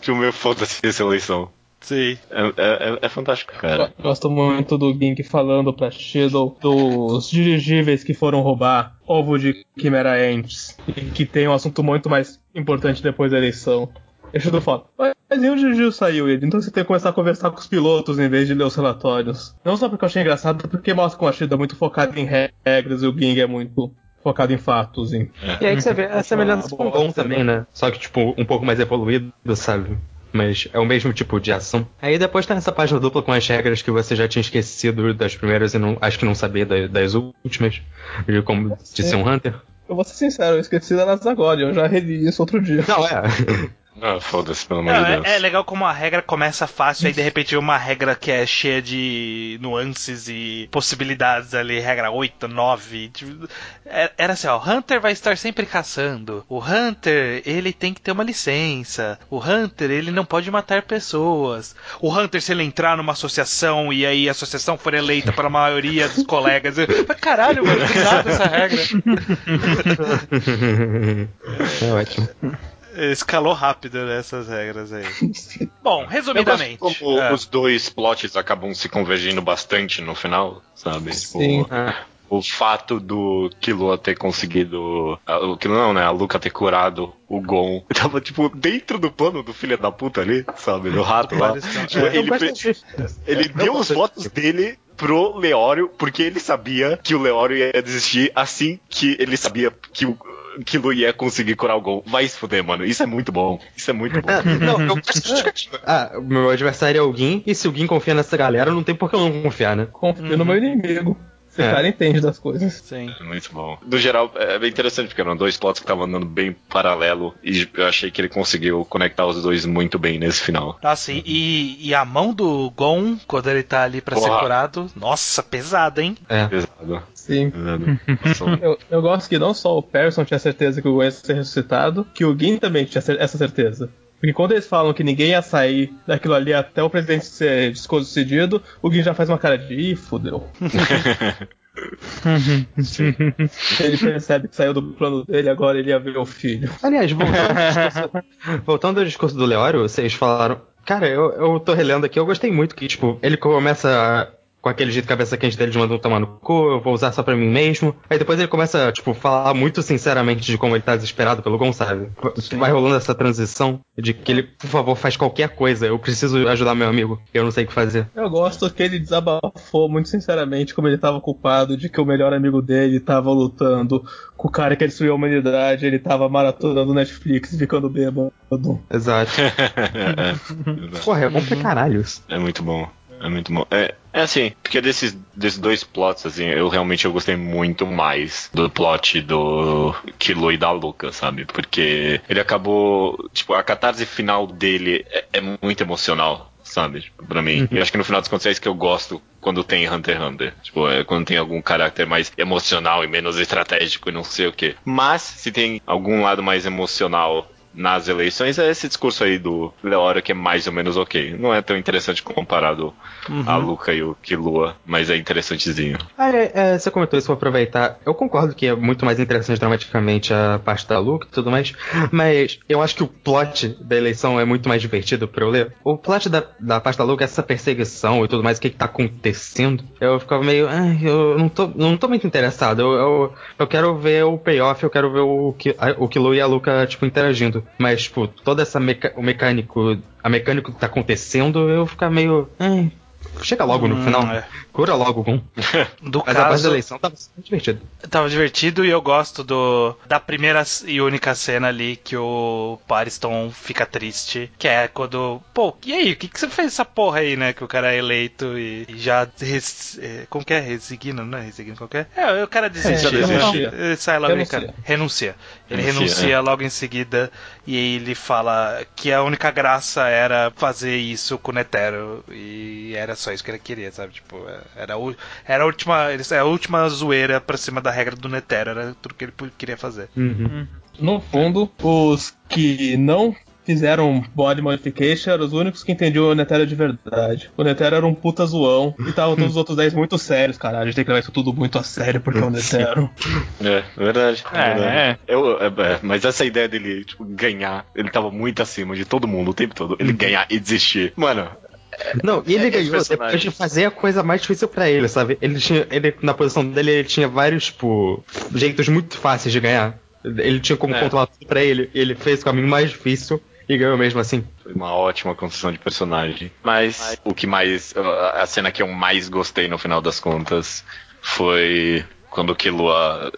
Tipo, meu foda-se essa eleição. Sim. É, é, é- é fantástico, cara. Gosto muito do Gink falando pra Shadow dos dirigíveis que foram roubar ovo de Chimera Ants. E que tem um assunto muito mais importante depois da eleição. E Shadow fala, mas e o dirigível saiu ele? Então você tem que começar a conversar com os pilotos em vez de ler os relatórios. Não só porque eu achei engraçado, porque mostra como a Shadow é muito focada em regras e o Ging é muito focado em fatos. Em... E aí que você vê a semelhança Ah, com o Gon também, né? Só que, tipo, um pouco mais evoluído, sabe? Mas é o mesmo tipo de ação. Aí depois tem essa página dupla com as regras que você já tinha esquecido das primeiras e não, acho que não sabia da- das últimas. De como de ser um Hunter. Eu vou ser sincero, eu esqueci delas agora, eu já reli isso outro dia. Não, é. Ah, foda-se, pelo amor de é, Deus. é legal como a regra começa fácil, aí de repente vem uma regra que é cheia de nuances e possibilidades ali, regra 8, 9. tipo, é- Era assim, ó, o Hunter vai estar sempre caçando. O Hunter, ele tem que ter uma licença. O Hunter, ele não pode matar pessoas. O Hunter, se ele entrar numa associação e aí a associação for eleita pela maioria dos colegas. Caralho, mano, que nada essa regra. é ótimo. Escalou rápido nessas regras aí. Bom, Eu gosto resumidamente. como é. os dois plots acabam se convergindo bastante no final, sabe? Tipo, Sim. Ah, o fato do Killua ter conseguido. O Killua não, né? A Luca ter curado o Gon. Tava, tipo, dentro do plano do filho da puta ali, sabe? Do rato lá. Tipo, eu ele ele eu deu os votos dele pro Leório, porque ele sabia que o Leório ia desistir assim que ele sabia que o Killua ia conseguir curar o Gon. Vai se fuder, mano. Isso é muito bom. Isso é muito bom. Ah, não, eu de justificativa. Ah, o meu adversário é o Gin, e se o Gin confia nessa galera, não tem por que eu não confiar, né? Confio no meu inimigo. Esse É. cara entende das coisas. Sim. Muito bom. No geral, é bem interessante, porque eram dois plots que estavam andando bem paralelo, e eu achei que ele conseguiu conectar os dois muito bem nesse final. Nossa, e- e, e a mão do Gon, quando ele tá ali pra ser Porra. curado, nossa, pesada, hein? É. Pesado. Sim. Pesado. Eu, eu gosto que não só o Persson tinha certeza que o Gwen ia ser ressuscitado, que o Gin também tinha essa certeza. Porque quando eles falam que ninguém ia sair daquilo ali até o presidente ser desconcedido, o Gin já faz uma cara de ih, fudeu. ele percebe que saiu do plano dele, agora ele ia ver o filho. Aliás, voltando ao discurso, voltando ao discurso do Leório, vocês falaram. Cara, eu, eu tô relendo aqui, eu gostei muito que, tipo, ele começa com aquele jeito cabeça quente dele de mandar tomar no cu, eu vou usar só pra mim mesmo. Aí depois ele começa, tipo, falar muito sinceramente de como ele tá desesperado pelo Gon, sabe? Vai rolando essa transição de que ele, por favor, faz qualquer coisa, eu preciso ajudar meu amigo, eu não sei o que fazer. Eu gosto que ele desabafou muito sinceramente como ele tava culpado de que o melhor amigo dele tava lutando com o cara que destruiu a humanidade, ele tava maratonando Netflix e ficando bêbado. Exato. é, Porra, é bom pra caralho isso. é muito bom. É muito bom. É, é assim, porque desses, desses dois plots, assim, eu realmente eu gostei muito mais do plot do Kilo e da Luca, sabe? Porque ele acabou. Tipo, a catarse final dele é, é muito emocional. Sabe, tipo, pra mim. E eu acho que no final das contas é isso que eu gosto quando tem Hunter x Hunter. Tipo, é quando tem algum caráter mais emocional e menos estratégico e não sei o que. Mas, se tem algum lado mais emocional nas eleições é esse discurso aí do Leora que é mais ou menos ok. Não é tão interessante comparado a Luca e o Killua, mas é interessantezinho. Ah, é, é, você comentou isso, vou aproveitar. Eu concordo que é muito mais interessante dramaticamente a parte da Luca e tudo mais, mas eu acho que o plot da eleição é muito mais divertido pra eu ler. O plot da, da parte da Luca, essa perseguição e tudo mais, o que, que tá acontecendo, eu ficava meio. Ah, eu não tô, não tô muito interessado. Eu, eu, eu quero ver o payoff, eu quero ver o, o Killua e a Luca, tipo, interagindo. Mas, tipo, toda essa meca o mecânico. A mecânico que tá acontecendo, eu ficar meio. "Ai, chega logo no Hum, final. é. Cura logo. Do Mas a parte da caso, eleição tava divertido. tava divertido e eu gosto do da primeira e única cena ali que o Pariston fica triste, que é quando, pô, e aí, o que, que você fez essa porra aí, né? Que o cara é eleito e, e já res, é, como que é? Resigna, não é resigna, que é? É, o cara desiste, já desiste. Ele sai logo Renuncia. cara, renuncia. Ele Renuncia, renuncia é. logo em seguida e aí ele fala que a única graça era fazer isso com o Netero e era só isso que ele queria, sabe? Tipo, era, o- era a última, ele- é a última zoeira pra cima da regra do Netero, era tudo que ele queria fazer. Uhum. No fundo, os que não fizeram body modification eram os únicos que entendiam o Netero de verdade. O Netero era um puta zoão e estavam todos os outros 10 muito sérios, caralho. A gente tem que levar isso tudo muito a sério porque é o Netero. É, verdade. É, verdade. é. Eu, é, é, mas essa ideia dele, tipo, ganhar, ele tava muito acima de todo mundo o tempo todo. Ele ganhar e desistir. Mano, Não, e ele É, ganhou personagens. depois de fazer a coisa mais difícil pra ele, sabe? Ele tinha, ele, na posição dele, ele tinha vários, tipo, jeitos muito fáceis de ganhar. Ele tinha como É. controlar tudo pra ele, e ele fez o caminho mais difícil e ganhou mesmo assim. Foi uma ótima construção de personagem. Mas o que mais. A cena que eu mais gostei no final das contas foi quando o Killua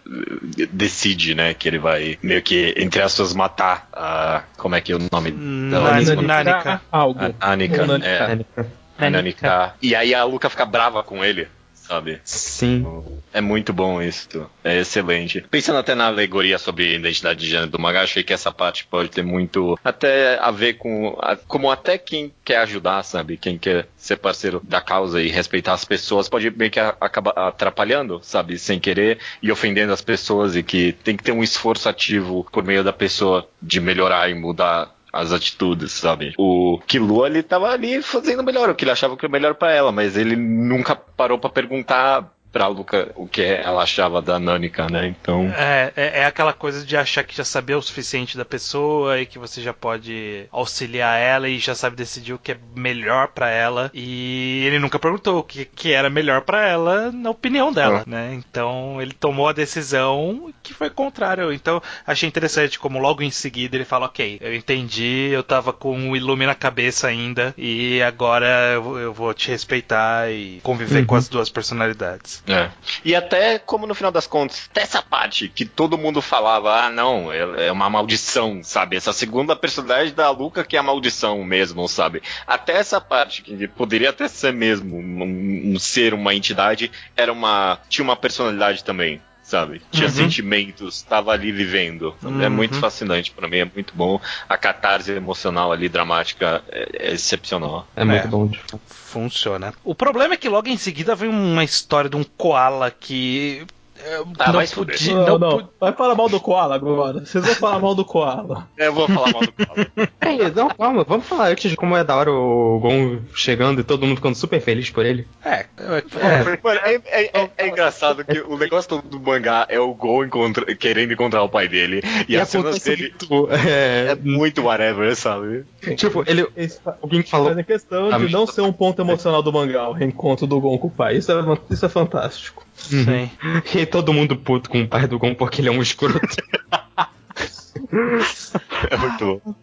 eh, decide, né, que ele vai meio que, entre aspas, matar a. Como é que é o nome dela? Mesma? Nanika. Algo. A Anika. Ou Nanika. É, Nanika. E aí a Luca fica brava com ele, sabe? Sim. É muito bom isso. É excelente. Pensando até na alegoria sobre identidade de gênero do mangá, achei que essa parte pode ter muito até a ver com a- como até quem quer ajudar, sabe? Quem quer ser parceiro da causa e respeitar as pessoas pode meio que acabar atrapalhando, sabe? Sem querer e ofendendo as pessoas e que tem que ter um esforço ativo por meio da pessoa de melhorar e mudar as atitudes, sabe? O Killua, ele tava ali fazendo melhor, o que ele achava que era melhor pra ela, mas ele nunca parou pra perguntar pra Luca o que ela achava da Nanika, né? Então, É, é, é aquela coisa de achar que já sabia o suficiente da pessoa e que você já pode auxiliar ela e já sabe decidir o que é melhor pra ela. E ele nunca perguntou o que, que era melhor pra ela na opinião dela, né? Então ele tomou a decisão que foi contrário. Então achei interessante como logo em seguida ele fala: Ok, eu entendi, eu tava com o Ilume na cabeça ainda e agora eu, eu vou te respeitar e conviver com as duas personalidades. É. E até como no final das contas, até essa parte que todo mundo falava, ah não, é é uma maldição, sabe? Essa segunda personalidade da Luca que é a maldição mesmo, sabe? Até essa parte que poderia até ser mesmo um, um ser, uma entidade, era uma tinha uma personalidade também. Sabe? Tinha sentimentos, tava ali vivendo. É muito fascinante pra mim, é muito bom. A catarse emocional ali, dramática, é, é excepcional. É muito bom. Funciona. O problema é que logo em seguida vem uma história de um koala que Ah, não vai se fuder. podia. Não, Não, não. Vai falar mal do Koala agora. Vocês vão falar mal do Koala. É, Eu vou falar mal do Paulo. Ei, não, calma, vamos falar antes de como é da hora o Gon chegando e todo mundo ficando super feliz por ele. É, é, Mano, é, é- é- é engraçado que o negócio todo do mangá é o Gon encontra- querendo encontrar o pai dele. E, as cenas dele muito, é, é muito whatever, sabe? Tipo, ele. Alguém falou. fazem questão Ah, de mas- não ser um ponto emocional do mangá, o reencontro do Gon com o pai. Isso é, isso é fantástico. Sim. E todo mundo puto com o pai do Gon porque ele é um escroto. É muito bom.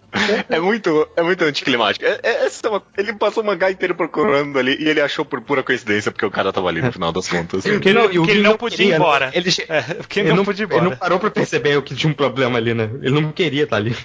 É muito, é muito anticlimático. É, é- é uma- ele passou o mangá inteiro procurando ali e ele achou por pura coincidência porque o cara tava ali no final das contas. Porque ele não, porque ele não não podia ir embora. ele É, porque ele Ele não, podia ir ele não embora. parou pra perceber que tinha um problema ali, né? Ele não queria estar ali.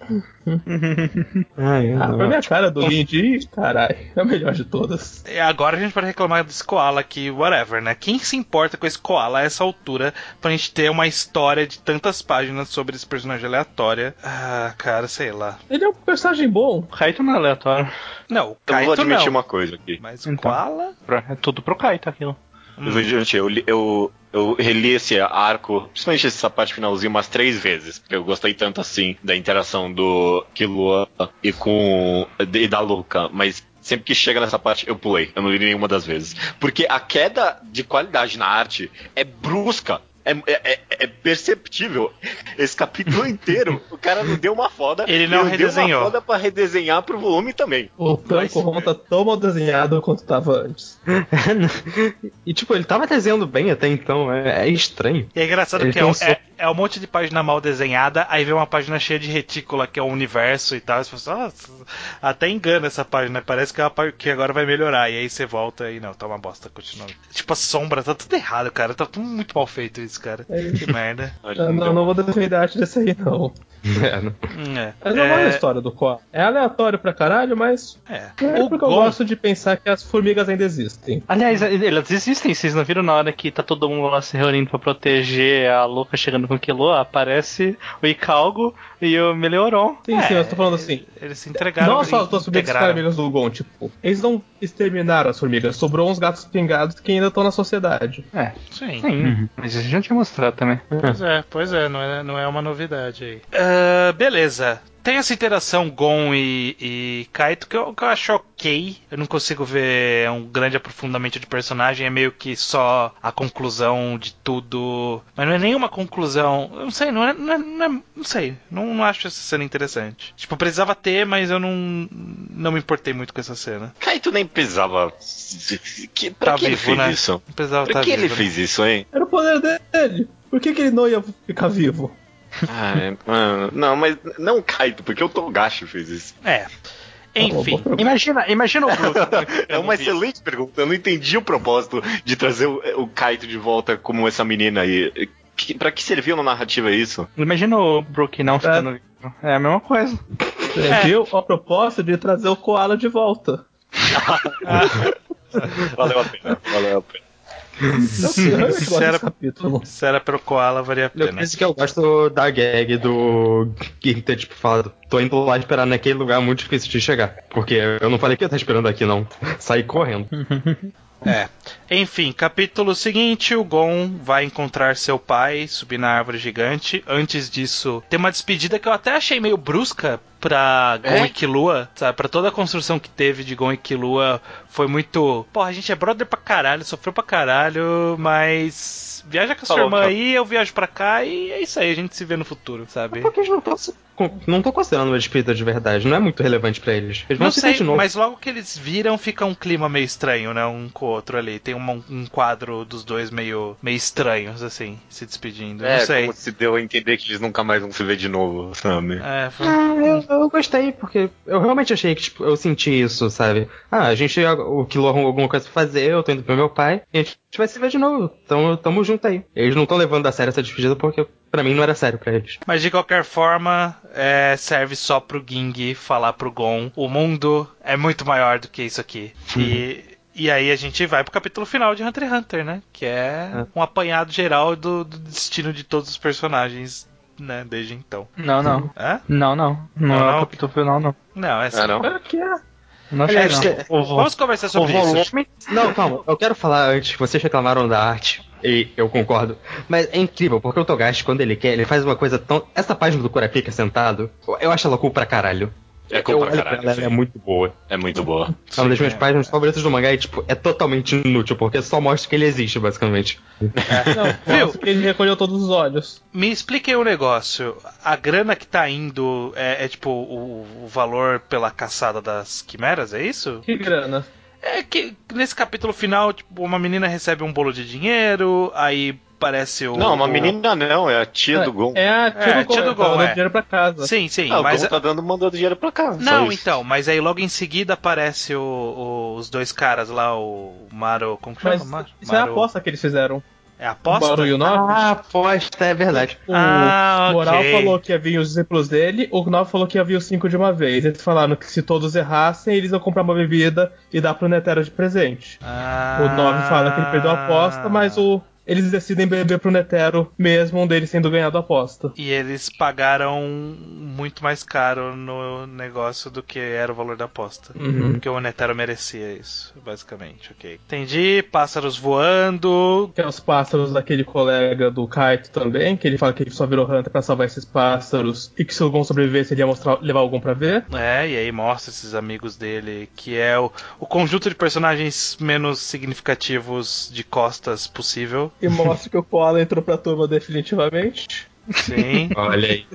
Ai, Ah, pra minha cara do Lindy, caralho, é a melhor de todas. E agora a gente pode reclamar desse koala aqui, whatever, né? Quem se importa com esse koala a essa altura pra gente ter uma história de tantas páginas sobre esse personagem aleatório? Ah, cara, sei lá. Ele é um personagem bom. O Kaito não é aleatório. Não, o Eu Kaito vou admitir não. uma coisa aqui. Mas o Então. koala? É tudo pro Kaito aquilo. Hum. Eu, eu, eu reli esse arco, principalmente essa parte finalzinha, umas três vezes. Porque eu gostei tanto assim da interação do Killua e com. e da Luca, mas. Sempre que chega nessa parte, eu pulei. Eu não li nenhuma das vezes. Porque a queda de qualidade na arte é brusca. É, é- é- é perceptível. Esse capítulo inteiro, o cara não deu uma foda. Ele não e deu redesenhou. uma foda pra redesenhar pro volume também. O se Tanko tá tão mal desenhado quanto tava antes. e tipo, ele tava desenhando bem até então, é, é estranho. E é engraçado Ele que é, um- é, é um monte de página mal desenhada, aí vem uma página cheia de retícula, que é o universo e tal. E você fala, assim, "Nossa, até engana essa página, parece que, é uma que agora vai melhorar. E aí você volta e não, tá uma bosta, continua. Tipo, a sombra, tá tudo errado, cara. Tá tudo muito mal feito isso, cara. É. Que merda. Eu não, não vou defender a arte desse aí, não. É, não. É. Mas não vale a É, história do Koala. É aleatório pra caralho, mas é. é O porque eu gosto de pensar que as formigas ainda existem. Aliás, elas existem, vocês não viram na hora que tá todo mundo lá se reunindo pra proteger a Luca chegando com o Kilo? Aparece o Icalgo e o Melioron. Sim, sim, É, eu tô falando assim. eles se entregaram. Não só as duas formigas amigas do Gon, tipo, eles não exterminaram as formigas, sobrou uns gatos pingados que ainda estão na sociedade. É, Sim. sim. Mas isso a gente tinha mostrado também. Pois é, pois é, não é, não é uma novidade aí. Ah, beleza. Tem essa interação Gon e, e Kaito que eu, que eu acho ok. Eu não consigo ver um grande aprofundamento de personagem. É meio que só a conclusão de tudo. Mas não é nenhuma conclusão. Eu não sei, não é. Não, é- não, é- não sei. Não, não acho essa cena interessante. Tipo, precisava ter, mas eu não. Não me importei muito com essa cena. Kaito nem precisava. Que, pra Tá que ele vivo, fez né? isso? Não precisava Pra estar que ele vivo, né? fez isso, hein? Era o poder dele. Por que, que ele não ia ficar vivo? Ah, é, mano, não, mas não o Kaito, porque o Togashi fez isso. É. Enfim. Imagina, imagina o Brook. É uma excelente pergunta. Eu não entendi o propósito de trazer o, o Kaito de volta como essa menina aí. Que, pra que serviu na narrativa isso? Imagina o Brook não ficando vivo. É a mesma coisa. Você É. viu a proposta de trazer o Koala de volta. Valeu a pena, valeu a pena. Eu, eu Será- desse capítulo. Se era pro Koala, valia a Eu pena. penso que eu gosto da gag do King ter, tipo, falado, tô indo lá esperar naquele lugar muito difícil de chegar. Porque eu não falei que ia estar esperando aqui, não. Saí correndo. É. Enfim, capítulo seguinte, o Gon vai encontrar seu pai, subir na árvore gigante. Antes disso, tem uma despedida que eu até achei meio brusca pra Gon É? e Killua, sabe? Pra toda a construção que teve de Gon e Killua, foi muito... Pô, a gente é brother pra caralho, sofreu pra caralho, mas... Viaja com a sua irmã tá. aí, eu viajo pra cá e é isso aí, a gente se vê no futuro, sabe? Porque eles não estão não tô considerando uma despedida de verdade, não é muito relevante pra eles. Eles vão Não se sei, ver de novo. mas logo que eles viram, fica um clima meio estranho, né? Um com o outro ali. Tem uma- um quadro dos dois meio, meio estranhos, assim, se despedindo. É, não sei. como se deu a entender que eles nunca mais vão se ver de novo, sabe? É, foi- Ah, eu, eu gostei, porque eu realmente achei que, tipo, eu senti isso, sabe? Ah, a gente, o Kilo arrumou alguma coisa pra fazer, eu tô indo pro meu pai, e a gente vai se ver de novo. Então, tamo junto aí. Eles não estão levando a sério essa despedida porque, pra mim, não era sério pra eles. Mas de qualquer forma, é, serve só pro Ging falar pro Gon: o mundo é muito maior do que isso aqui. E. E aí a gente vai pro capítulo final de Hunter x Hunter, né? Que é É. um apanhado geral do, do destino de todos os personagens, né? Desde então. Não, não. É? Não, não. Não, Não, é não? o capítulo final, não. Não, é Ah, não? É que é. Não achei, Aliás, não. O, vo- Vamos conversar o sobre isso. volume. Não, calma, eu quero falar antes, vocês reclamaram da arte. E eu concordo. Mas é incrível, porque o Togashi, quando ele quer, ele faz uma coisa tão. Essa página do Kurapika sentado, eu acho ela cool pra caralho. É cool pra Eu caralho, ela, é muito boa. É muito boa. É uma das minhas é. páginas favoritas do mangá e, tipo, é totalmente inútil, porque só mostra que ele existe, basicamente. Não, Viu? ele recolheu todos os olhos. Me explique aí um negócio. A grana que tá indo é, é, tipo o, o valor pela caçada das quimeras, é isso? Que grana. É que nesse capítulo final, tipo, uma menina recebe um bolo de dinheiro, aí parece o. Não, uma o- menina não, é a tia do Gon. É a tia É, do Gon, tia do ela tá Gon, é. dinheiro pra casa. Sim, sim, Ah, o mas. Gon tá dando, mandando dinheiro pra cá. só Não, isso. então, mas aí logo em seguida aparece o- o- os dois caras lá, o Maro. Como que chama? Mas Mar- isso é a Maro- aposta que eles fizeram. É a aposta? Barulho 9. Ah, aposta, é verdade. O Ah, Moral falou que ia vir os discípulos dele, o 9 falou que ia vir os 5 de uma vez. Eles falaram que se todos errassem, eles iam comprar uma bebida e dar pro Netero de presente. Ah. O 9 fala que ele perdeu a aposta, mas o eles decidem beber pro Netero, mesmo um deles tendo ganhado a aposta. E eles pagaram muito mais caro no negócio do que era o valor da aposta. Uhum. Porque o Netero merecia isso, basicamente, ok. Entendi, pássaros voando. Que é os pássaros daquele colega do Kaito também, que ele fala que ele só virou Hunter pra salvar esses pássaros e que se o Gon sobrevivesse ele ia mostrar, levar algum pra ver. É, e aí mostra esses amigos dele, que é o, o conjunto de personagens menos significativos de costas possível. E mostra que o Koala entrou pra turma definitivamente. Sim. Olha aí.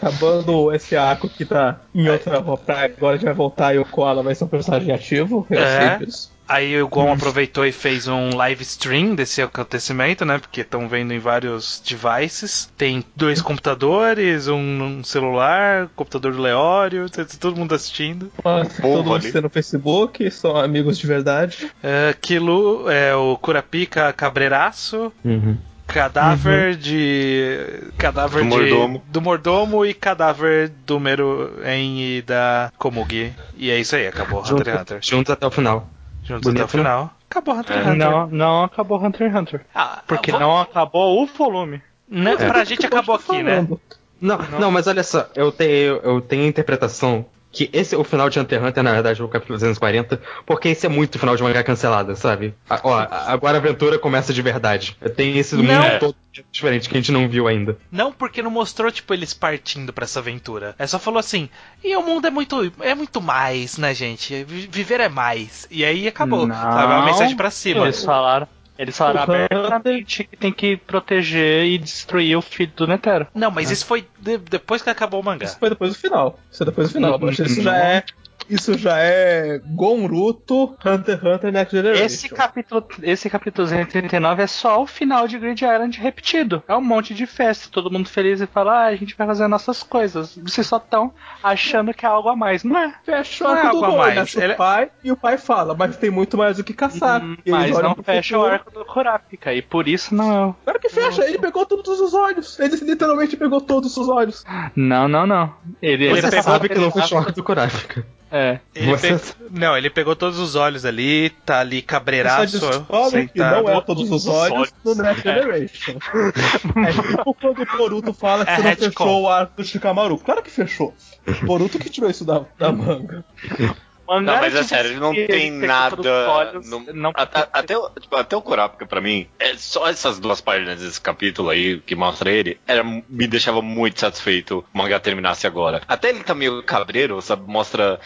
Acabando esse arco que tá em outra praia, agora a gente vai voltar e o Koala vai ser um personagem ativo. Eu É. sei disso. Aí o Gon aproveitou e fez um live stream desse acontecimento, né? Porque estão vendo em vários devices. Tem dois computadores, um, um celular, computador do Leório, tá todo mundo assistindo. Povo todo mundo ali. tem no Facebook, são amigos de verdade. É, Kilu é o Curapica Cabreiraço. Uhum. Cadáver de. Cadáver Do de. mordomo. Do mordomo e cadáver do Meruem e da Komugi. E é isso aí, acabou Hunter x Hunter. Juntos até o final. Juntos Bonito, até o final. Acabou Hunter x É. Hunter. Não, não acabou Hunter x Hunter. Ah, Porque vamos- não acabou o volume. Né, Pra gente acabou aqui, né? Falando. Não, não, mas olha só, eu tenho, eu tenho a interpretação que esse é o final de Hunter x Hunter, na verdade, é o capítulo 240, porque esse é muito final de mangá cancelada, sabe? A- ó, agora a aventura começa de verdade. Tem esse Não. mundo todo diferente que a gente não viu ainda. Não porque não mostrou, tipo, eles partindo pra essa aventura. É só falou assim, e o mundo é muito, é muito mais, né, gente? Vi- Viver é mais. E aí acabou. Não. Sabe? É uma mensagem pra cima. Eles falaram, eles falaram Hunter- abertamente que tem que proteger e destruir o filho do Netero. Não, mas isso foi de- depois que acabou o mangá. Isso foi depois do final. Isso é depois do final. Não, Isso já é. Isso já é Gonruto, Hunter x Hunter Next Generation. Esse capítulo, esse capítulo 239 é só o final de Grid Island repetido. É um monte de festa, todo mundo feliz e fala, ah, a gente vai fazer nossas coisas. Vocês só estão achando que é algo a mais, não é? Fecha o Não é arco do algo a mais. nasce Ele- o pai e o pai fala, mas tem muito mais o que caçar. Hum, mas não fecha o futuro. arco do Kurapika, e por isso não. Claro que fecha, ele pegou todos os olhos. Ele literalmente pegou todos os olhos. Não, não, não. Ele, Ele Você pegou- sabe que não fechou o arco do Kurapika. É. Ele Você- pe- Não, ele pegou todos os olhos ali, tá ali cabreiraço, descobre que não é todos os olhos no Next Generation. É tipo quando o Boruto fala que É você não fechou o arco do Shikamaru. Claro que fechou. Boruto que tirou isso da, da manga. Não, mas é tipo, sério, ele não ele tem nada. olhos, não- até, o- tipo, até o Kurapika, pra mim, é só essas duas páginas desse capítulo aí que mostra ele, era, me deixava muito satisfeito o mangá terminasse agora. Até ele tá meio cabreiro, sabe? Mostra.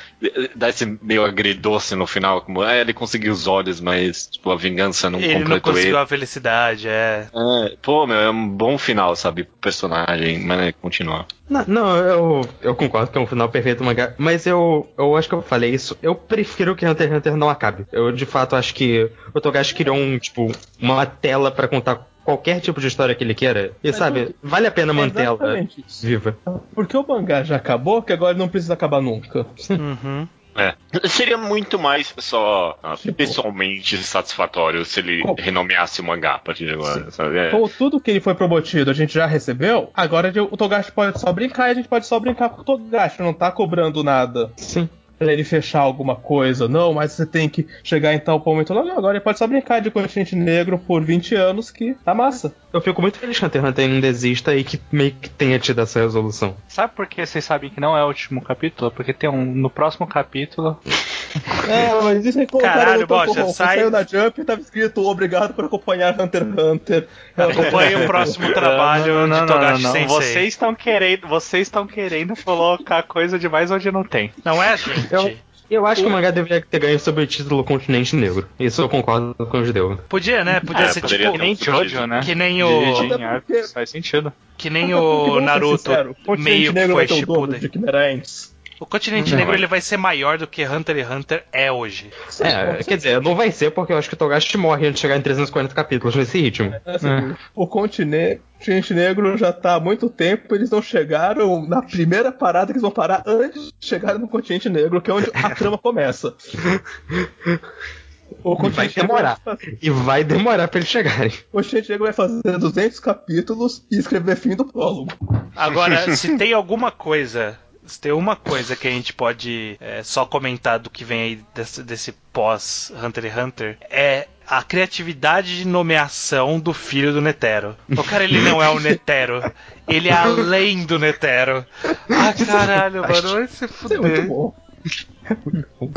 dá esse meio agridoce no final, como é, ele conseguiu os olhos, mas tipo, a vingança não Ele não completou conseguiu ele. a felicidade, é. É, pô, meu, é um bom final, sabe? pro Personagem, mas é, continuar. Não, não, eu, eu concordo que é um final perfeito do mangá, mas eu, eu acho que eu falei isso. Eu prefiro que Hunter x Hunter não acabe. Eu de fato acho que o Togashi criou um, tipo, uma tela pra contar qualquer tipo de história que ele queira. E Mas sabe, vale a pena mantê-la exatamente isso. viva. Porque o mangá já acabou, que agora ele não precisa acabar nunca. Uhum. É. Seria muito mais só ah, Tipo- pessoalmente satisfatório se ele renomeasse o mangá a partir de agora, sabe? É. Tudo que ele foi prometido a gente já recebeu, agora o Togashi pode só brincar e a gente pode só brincar com o Togashi, não tá cobrando nada. Sim. Pra ele fechar alguma coisa, não, mas você tem que chegar em tal momento. Não, não, agora ele pode só brincar de continente negro por 20 anos que tá massa. Eu fico muito feliz que Hunter x Hunter não desista e que meio que tenha tido essa resolução. Sabe por que vocês sabem que não é o último capítulo? Porque tem um. No próximo capítulo. É, mas isso aí colocaram Caralho, Bocha, sai- Saiu na Jump e tava escrito obrigado por acompanhar Hunter x Hunter. Acompanhe o próximo trabalho de Togashi Sensei. Vocês estão querendo, vocês estão querendo colocar coisa demais onde não tem. Não é, gente? Eu, eu acho que o mangá deveria ter ganho sobre o título Continente Negro. Isso eu concordo com o judeu. Podia, né? Podia É, ser poderia tipo um Nem. Jojo, né? que nem o porque- Faz sentido. que nem o ser Naruto o Continente meio que foi o dobro Shippuden. O Continente Não. Negro ele vai ser maior do que Hunter x Hunter é hoje. É, quer dizer, não vai ser porque eu acho que o Togashi morre antes de chegar em 340 capítulos nesse ritmo. Assim, O continente negro já tá há muito tempo, eles não chegaram na primeira parada que eles vão parar antes de chegar no continente negro, que é onde a trama começa. O Vai continente, negro demorar. vai fazer- E vai demorar pra eles chegarem. o continente negro vai fazer 200 capítulos e escrever fim do prólogo. Agora, se tem alguma coisa, se tem uma coisa que a gente pode é, só comentar do que vem aí desse, desse pós Hunter x Hunter, é a criatividade de nomeação do filho do Netero. O cara, ele não é o Netero. Ele é além do Netero. Ah, caralho, mano, vai se Isso é muito fuder. bom.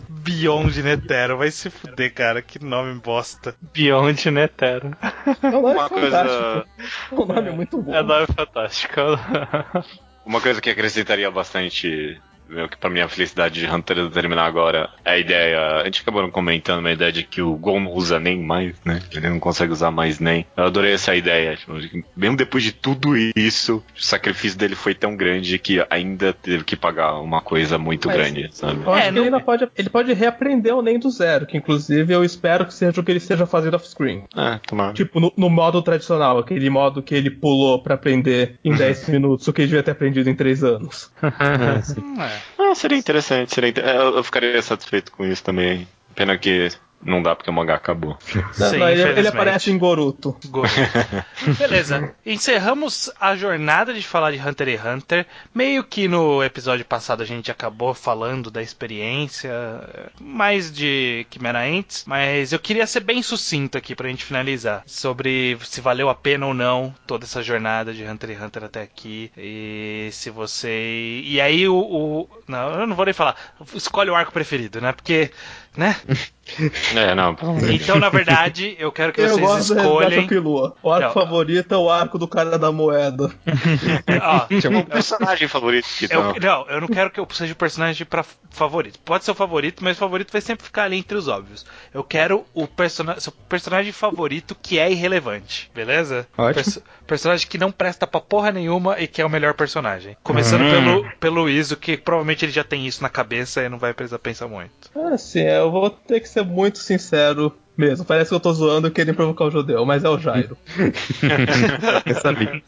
Beyond Netero, vai se fuder, cara. Que nome bosta. Beyond Netero. É um nome Uma coisa, fantástico. É um nome muito bom. É nome fantástico. uma coisa que acrescentaria bastante, meio que pra minha felicidade de Hunter terminar agora, é a ideia. A gente acabou não comentando, mas a ideia de que o Gon não usa nem mais, né? Ele não consegue usar mais nem. Eu adorei essa ideia. Tipo, mesmo depois de tudo isso, o sacrifício dele foi tão grande que ainda teve que pagar uma coisa muito Mas- grande, sabe? Eu acho É, que não- ele ainda pode, ele pode reaprender o NEM do zero, que inclusive eu espero que seja o que ele esteja fazendo off-screen. É, tomara. Tipo, no, no modo tradicional, aquele modo que ele pulou pra aprender em 10 minutos, o que ele devia ter aprendido em 3 anos. É. Ah, seria interessante, seria é, eu ficaria satisfeito com isso também. Pena que não dá porque o mangá acabou. Não, Sim, não, ele, ele aparece em Goruto. Gol. Beleza. Encerramos a jornada de falar de Hunter x Hunter. Meio que no episódio passado a gente acabou falando da experiência, mais de Chimera Ants, mas eu queria ser bem sucinto aqui pra gente finalizar. Sobre se valeu a pena ou não toda essa jornada de Hunter x Hunter até aqui. E se você. E aí o. o- Não, eu não vou nem falar. Escolhe o arco preferido, né? Porque. Né? É, não. Então, na verdade, eu quero que Eu vocês gosto escolhem. ao Killua. O arco Não. favorito é o arco do cara da moeda. Tipo, o personagem favorito que Eu, não. não, eu não quero que eu seja o personagem pra favorito. Pode ser o favorito, mas o favorito vai sempre ficar ali entre os óbvios. Eu quero o persona seu personagem favorito que é irrelevante, beleza? Ótimo. Perso- personagem que não presta pra porra nenhuma e que é o melhor personagem. Começando pelo, pelo Iso, que provavelmente ele já tem isso na cabeça e não vai precisar pensar muito. Assim, eu vou ter que ser muito sincero mesmo. Parece que eu tô zoando querendo provocar o judeu, mas é o Jairo. Eu sabia.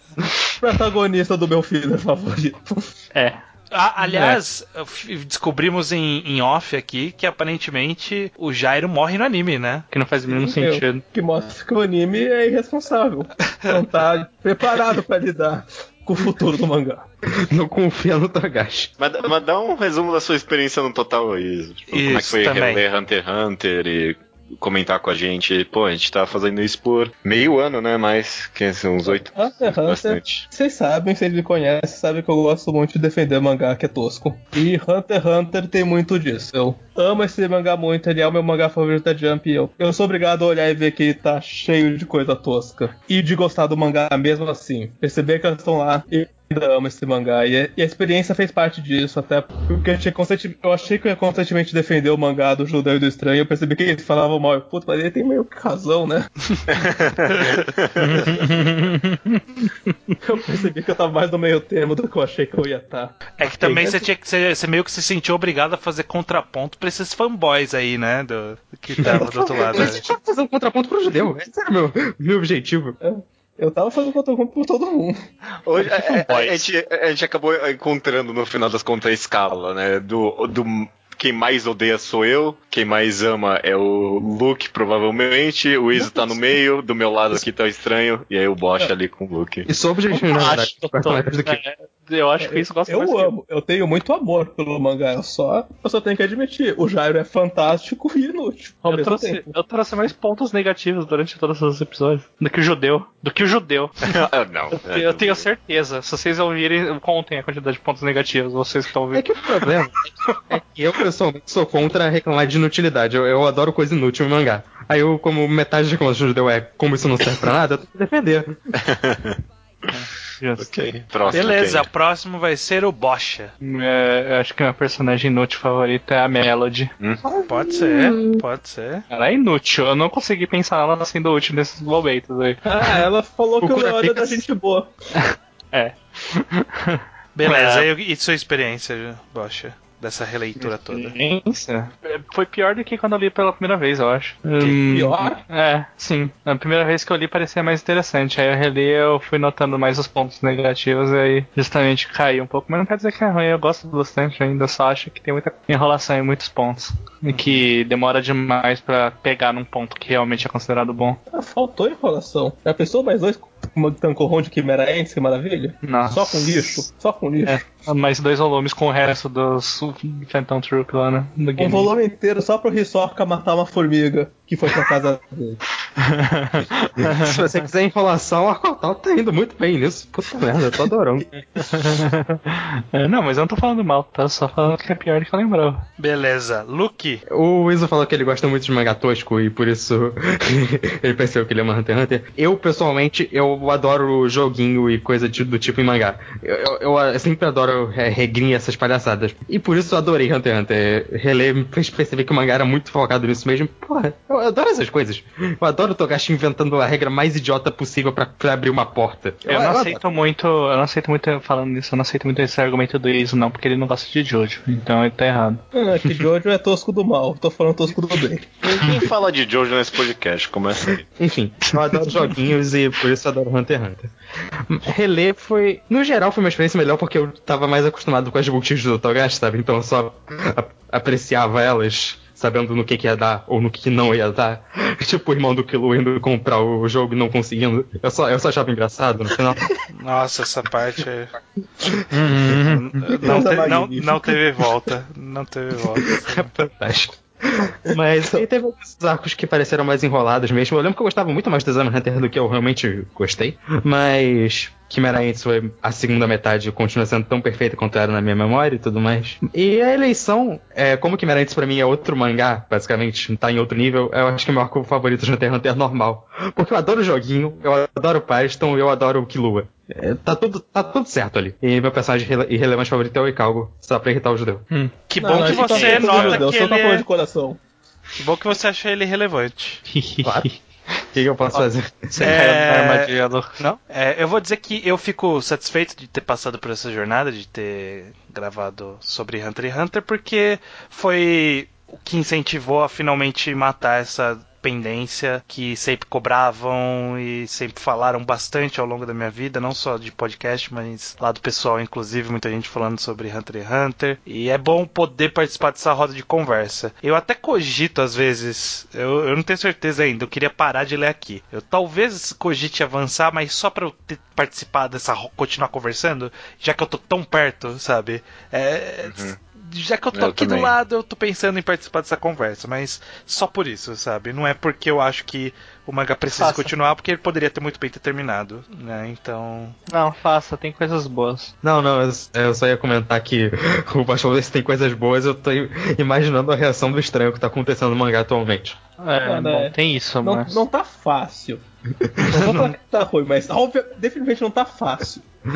Protagonista do meu filho favorito. É. Ah, aliás, f- descobrimos em, em off aqui que aparentemente o Jairo morre no anime, né? Que não faz o mínimo Eu- sentido. que mostra que o anime é irresponsável. Não tá preparado pra lidar com o futuro do mangá. Não confia no Togashi. Mas, mas dá um resumo da sua experiência no total aí. Tipo, como é que foi também. reler Hunter x Hunter e comentar com a gente. Pô, a gente tá fazendo isso por meio ano, né? Mais que são uns oito. Hunter x Hunter, Bastante. vocês sabem, vocês me conhecem, sabem que eu gosto muito de defender mangá que é tosco. E Hunter x Hunter tem muito disso. Eu amo esse mangá muito, ele é o meu mangá favorito da Jump e eu, eu sou obrigado a olhar e ver que ele tá cheio de coisa tosca. E de gostar do mangá mesmo assim. Perceber que elas estão lá e ainda amo esse mangá. E, a- e a experiência fez parte disso, até porque eu, tinha constantemente- eu achei que eu ia constantemente defender o mangá do Judeu e do Estranho. Eu percebi que eles falavam mal. Puta, mas ele tem meio que razão, né? eu percebi que eu tava mais no meio termo do que eu achei que eu ia estar. É que também você tinha que você, você meio que se sentiu obrigado a fazer contraponto pra esses fanboys aí, né? Do, que estavam do outro lado. Mas né? eu tinha que fazer um contraponto pro judeu. Esse era o meu, meu objetivo. Eu tava fazendo contra por todo mundo. Hoje, é, é, a, gente, a gente acabou encontrando, no final das contas, a escala, né? Do, do quem mais odeia sou eu, quem mais ama é o Luke, provavelmente. O Iso tá no meio, do meu lado aqui tá o estranho, e aí o Bosch ali com o Luke. E sou objetivo, na verdade. Acho, personagens do que é, eu acho que isso gosta mais Eu amo, eu tenho muito amor pelo mangá. Eu só, eu só tenho que admitir, o Jairo é fantástico e no, útil. Ao Eu mesmo trouxe, tempo. eu trouxe mais pontos negativos durante todos os episódios do que o judeu. Do que o judeu. Ah, não. Eu, tenho- eu tenho certeza. Se vocês ouvirem, contem a quantidade de pontos negativos, vocês que estão É ouvindo. que o problema é que eu, pessoalmente, sou contra reclamar de inutilidade. Eu, eu adoro coisa inútil em mangá. Aí eu, como metade de reclamações deu é como isso não serve pra nada, eu tenho que defender. Justo. Ok. Próximo. Beleza, o próximo vai ser o Bocha. É, eu acho que meu personagem inútil favorito é a Melody. Pode ser, pode ser. Ela é inútil, eu não consegui pensar nela sendo útil nesses momentos aí. Ah, ela falou que o Leon Kurapika- é da gente boa. É. Beleza, É. e, e sua experiência, Bocha, dessa releitura toda? Experiência? Foi pior do que quando eu li pela primeira vez, eu acho. Hum, pior? É, sim. A primeira vez que eu li parecia mais interessante. Aí eu reli eu fui notando mais os pontos negativos e aí justamente caí um pouco. Mas não quer dizer que é ruim, eu gosto bastante ainda. Só acho que tem muita enrolação em muitos pontos. E que demora demais pra pegar num ponto que realmente é considerado bom. Ah, faltou enrolação. Já pensou mais dois Tancorron de Quimeraense, que maravilha? Nossa. Só com lixo. Só com lixo. É, mais dois volumes com o resto dos Phantom Troop lá, né? Do Um volume inteiro só pro Hisoka matar uma formiga que foi pra casa dele. Se você quiser enrolação, o Arcotal tá indo muito bem nisso. Puta merda, eu tô adorando. É, não, mas eu não tô falando mal, tá? Só falando que é pior do que eu lembrava. Beleza, Luke. O Iso falou que ele gosta muito de mangá tosco e por isso ele percebeu que ele ama Hunter x Hunter. Eu, pessoalmente, eu adoro joguinho e coisa de- do tipo em mangá. Eu, eu- eu sempre adoro é, regrinha essas palhaçadas. E por isso eu adorei Hunter x Hunter. Reler me fez perceber que o mangá era muito focado nisso mesmo. Porra, eu adoro essas coisas. Eu adoro o Togashi inventando a regra mais idiota possível pra, pra abrir uma porta. Eu, não adoro. aceito muito, eu não aceito muito, falando nisso, eu não aceito muito esse argumento do Iso, não, porque ele não gosta de Jojo, então ele tá errado. Ah, é que Jojo é tosco do mal. Tô falando tosco do bem. Ninguém fala de Jojo nesse podcast, começa aí. Enfim, eu adoro joguinhos e por isso eu adoro Hunter x Hunter. Reler foi. No geral, foi uma experiência melhor porque eu tava mais acostumado com as multis do Togashi, sabe? Então eu só apreciava elas. Sabendo no que, que ia dar ou no que, que não ia dar. Tipo o irmão do Kilo indo comprar o jogo e não conseguindo. Eu só, eu só achava engraçado no final. Nossa, essa parte. é- Uhum. não, te- não, não teve volta. Não teve volta. É fantástico. Mas aí teve alguns arcos que pareceram mais enrolados mesmo. Eu lembro que eu gostava muito mais do Exame Hunter do que eu realmente gostei. Mas Chimera Ants foi a segunda metade, continua sendo tão perfeita quanto era na minha memória e tudo mais. E a eleição, é, como Chimera Ants pra mim é outro mangá, basicamente, tá em outro nível, eu acho que o meu arco favorito de Hunter x Hunter é normal. Porque eu adoro o joguinho, eu adoro o Paston, eu adoro o Killua. É, tá, tudo, tá tudo certo ali. E meu personagem irrele- irrelevante favorito é o Ikalgo, só pra irritar o judeu. Que Não, bom não, que tá você falando nota que só ele tá falando é... de coração. Que bom que você acha ele relevante. Claro. O que, que eu posso fazer? Você É, caiu na armadilha do... Não? É, eu vou dizer que eu fico satisfeito de ter passado por essa jornada, de ter gravado sobre Hunter x Hunter, porque foi o que incentivou a finalmente matar essa pendência que sempre cobravam e sempre falaram bastante ao longo da minha vida, não só de podcast, mas lado pessoal, inclusive, muita gente falando sobre Hunter x Hunter. E é bom poder participar dessa roda de conversa. Eu até cogito às vezes, eu, eu não tenho certeza ainda, eu queria parar de ler aqui. Eu talvez cogite avançar, mas só pra eu ter participar dessa continuar conversando, já que eu tô tão perto, sabe? É, Já que eu tô Eu aqui do também. lado, eu tô pensando em participar dessa conversa, mas só por isso, sabe? Não é porque eu acho que o manga precisa Faça. continuar, porque ele poderia ter muito bem ter terminado, né? Então. Não, faça, tem coisas boas. Não, não, eu, eu só ia comentar que o Bachelor tem coisas boas, eu tô imaginando a reação do estranho que tá acontecendo no mangá atualmente. É, Não, bom, né? tem isso, Não, mas... não tá fácil. Não vou falar que tá ruim, mas óbvio, definitivamente não tá fácil.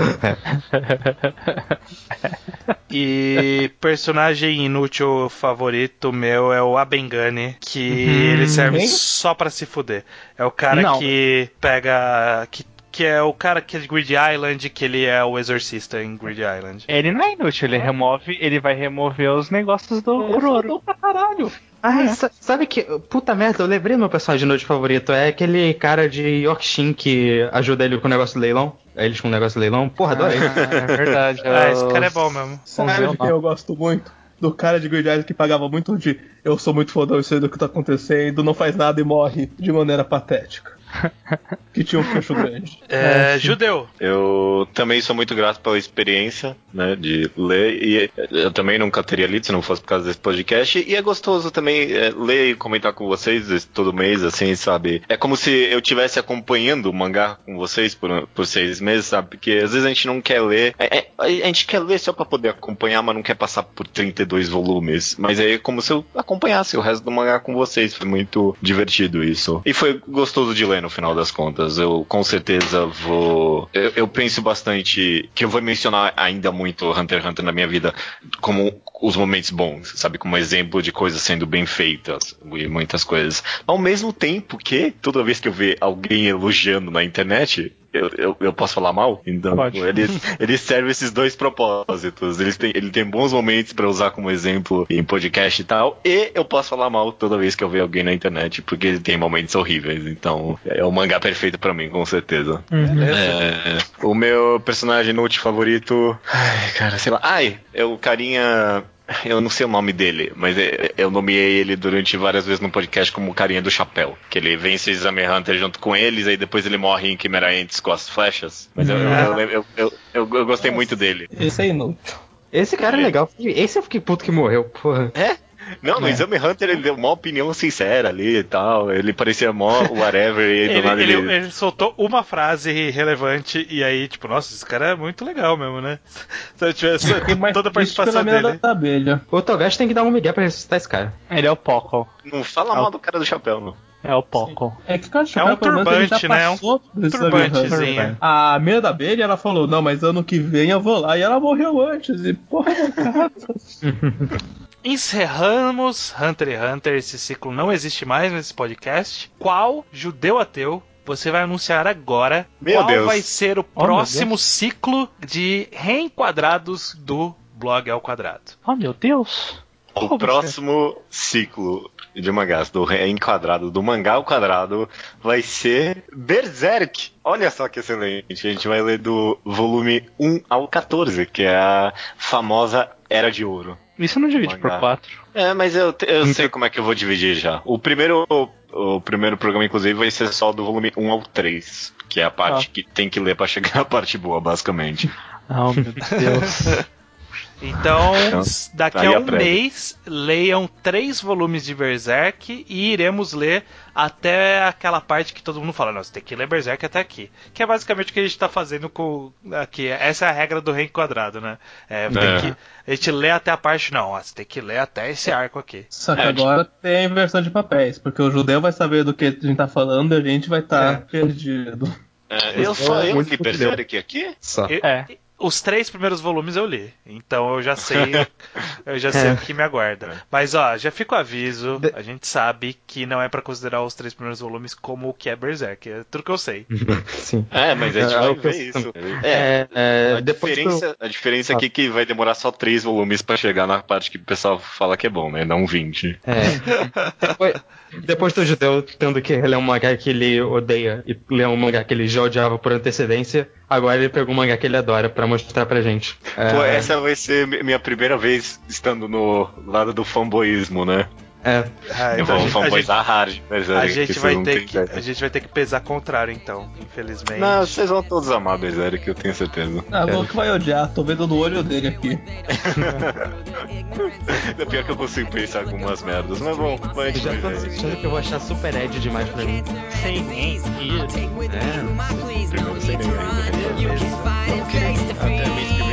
E personagem inútil favorito meu é o Abengane, que ele serve Quem? só pra se fuder. É o cara Não. que pega. Que, que é o cara que é de Grid Island, que ele é o exorcista em Grid Island. Ele não é inútil, ele remove, ele vai remover os negócios do Uroro. Não pra caralho. Ah, sa- sabe que. Puta merda, eu lembrei do meu personagem de noite favorito. É aquele cara de Yorkshin que ajuda ele com o negócio do leilão. Eles com o negócio do leilão. Porra, adorei. É verdade. Ah, esse cara é bom mesmo. Sabe de quem eu gosto muito? Do cara de Island que pagava muito de eu sou muito fodão, eu sei do que tá acontecendo, não faz nada e morre de maneira patética. que tinha um queixo grande. É, judeu. Eu também sou muito grato pela experiência, né, de ler. E eu também nunca teria lido se não fosse por causa desse podcast. E é gostoso também é, ler e comentar com vocês todo mês, assim, sabe? É como se eu estivesse acompanhando o mangá com vocês por, por seis meses, sabe? Porque às vezes a gente não quer ler. é- é- a gente quer ler só pra poder acompanhar, mas não quer passar por 32 volumes. Mas aí é como se eu acompanhasse o resto do mangá com vocês. Foi muito divertido isso. E foi gostoso de ler no final das contas. Eu com certeza vou. Eu, eu penso bastante que eu vou mencionar ainda muito Hunter x Hunter na minha vida como os momentos bons, sabe? Como exemplo de coisas sendo bem feitas e muitas coisas. Ao mesmo tempo que toda vez que eu ver alguém elogiando na internet, eu, eu, eu posso falar mal? Então, Pode. ele, ele serve esses dois propósitos. Ele tem, ele tem bons momentos pra usar como exemplo em podcast e tal, e eu posso falar mal toda vez que eu ver alguém na internet, porque ele tem momentos horríveis. Então, é o mangá perfeito pra mim, com certeza. É, o meu personagem note favorito. Ai, cara, sei lá. Ai, é o carinha. Eu não sei o nome dele, mas é- eu nomeei ele durante várias vezes no podcast como o carinha do chapéu. Que ele vence o Exame Hunter junto com eles, aí depois ele morre em Quimera Ents com as flechas. Mas eu, eu, eu, eu, eu, eu- eu gostei muito dele. Esse é inútil. Esse cara é legal. Esse eu fiquei puto que morreu, porra. É? Não, no É. Exame Hunter ele deu uma opinião sincera ali e tal. Ele parecia mó whatever e aí do Ele, nada ele- ele. ele soltou uma frase relevante e aí, tipo, nossa, esse cara é muito legal mesmo, né? Se eu tivesse toda a participação dele. da abelha. O Togashi tem que dar um migué pra ressuscitar esse cara. Ele é o Poco. Não fala mal do cara do chapéu, não. É o Poco. É que cara, É um menos, ele já turbante, né? É um turbantezinho. A mina da abelha, ela falou, não, mas ano que vem eu vou lá. E ela morreu antes. E porra, cara. Encerramos Hunter x Hunter. Esse ciclo não existe mais nesse podcast. Qual judeu ateu você vai anunciar agora? Meu qual Deus. vai ser o Oh, próximo ciclo de reenquadrados do blog ao quadrado? Oh, meu Deus. O Como próximo ciclo de mangás do reenquadrado do mangá ao quadrado vai ser Berserk. Olha só que excelente. A gente vai ler do volume 1 ao 14, que é a famosa Era de Ouro. Isso não divide por quatro. É, mas eu, eu sei como é que eu vou dividir já. O primeiro, o primeiro programa, inclusive, vai ser só do volume 1 ao 3, que é a parte Ah. que tem que ler pra chegar na parte boa, basicamente. Oh, meu Deus. Então, Então, daqui a um mês, leiam três volumes de Berserk e iremos ler até aquela parte que todo mundo fala, você tem que ler Berserk até aqui. Que é basicamente o que a gente tá fazendo com aqui. Essa é a regra do reenquadrado, né? É, tem É. que, a gente lê até a parte, não, ó, você tem que ler até esse arco aqui. Só que É, agora tem a inversão de papéis, porque o judeu vai saber do que a gente tá falando e a gente vai estar É. perdido. É, eu só eu li. Berserk aqui? Só. Eu- É. Os três primeiros volumes eu li, então eu já sei, eu já sei É. o que me aguarda. Mas ó, já fica o aviso, a gente sabe que não é pra considerar os três primeiros volumes como o que é Berserk, é tudo que eu sei. Sim. É, mas a gente É, vai eu ver isso. É, É, é, a, que eu- diferença, a diferença aqui é que vai demorar só três volumes pra chegar na parte que o pessoal fala que é bom, né? Não 20. É. depois, depois do judeu tendo que ler um mangá que ele odeia e ler um mangá que ele já odiava por antecedência, agora ele pegou um mangá que ele adora pra mostrar pra gente. É, Pô, essa vai ser mi- minha primeira vez estando no lado do fanboísmo, né? É. Ah, Eu então a gente- fanboizar hard. Mas A é, gente, vai ter que, ideia. a gente vai ter que pesar contrário, então, infelizmente. Não, vocês vão todos amar Berserk, eu tenho certeza. Ah, o que vai odiar, tô vendo no olho dele aqui. É pior que eu consigo pensar algumas merdas, mas bom, vai Eu já tô sentindo que eu vou achar super Ed demais pra mim. Sem nem. É. Primeiro sem nem ainda. Beleza. Até a mim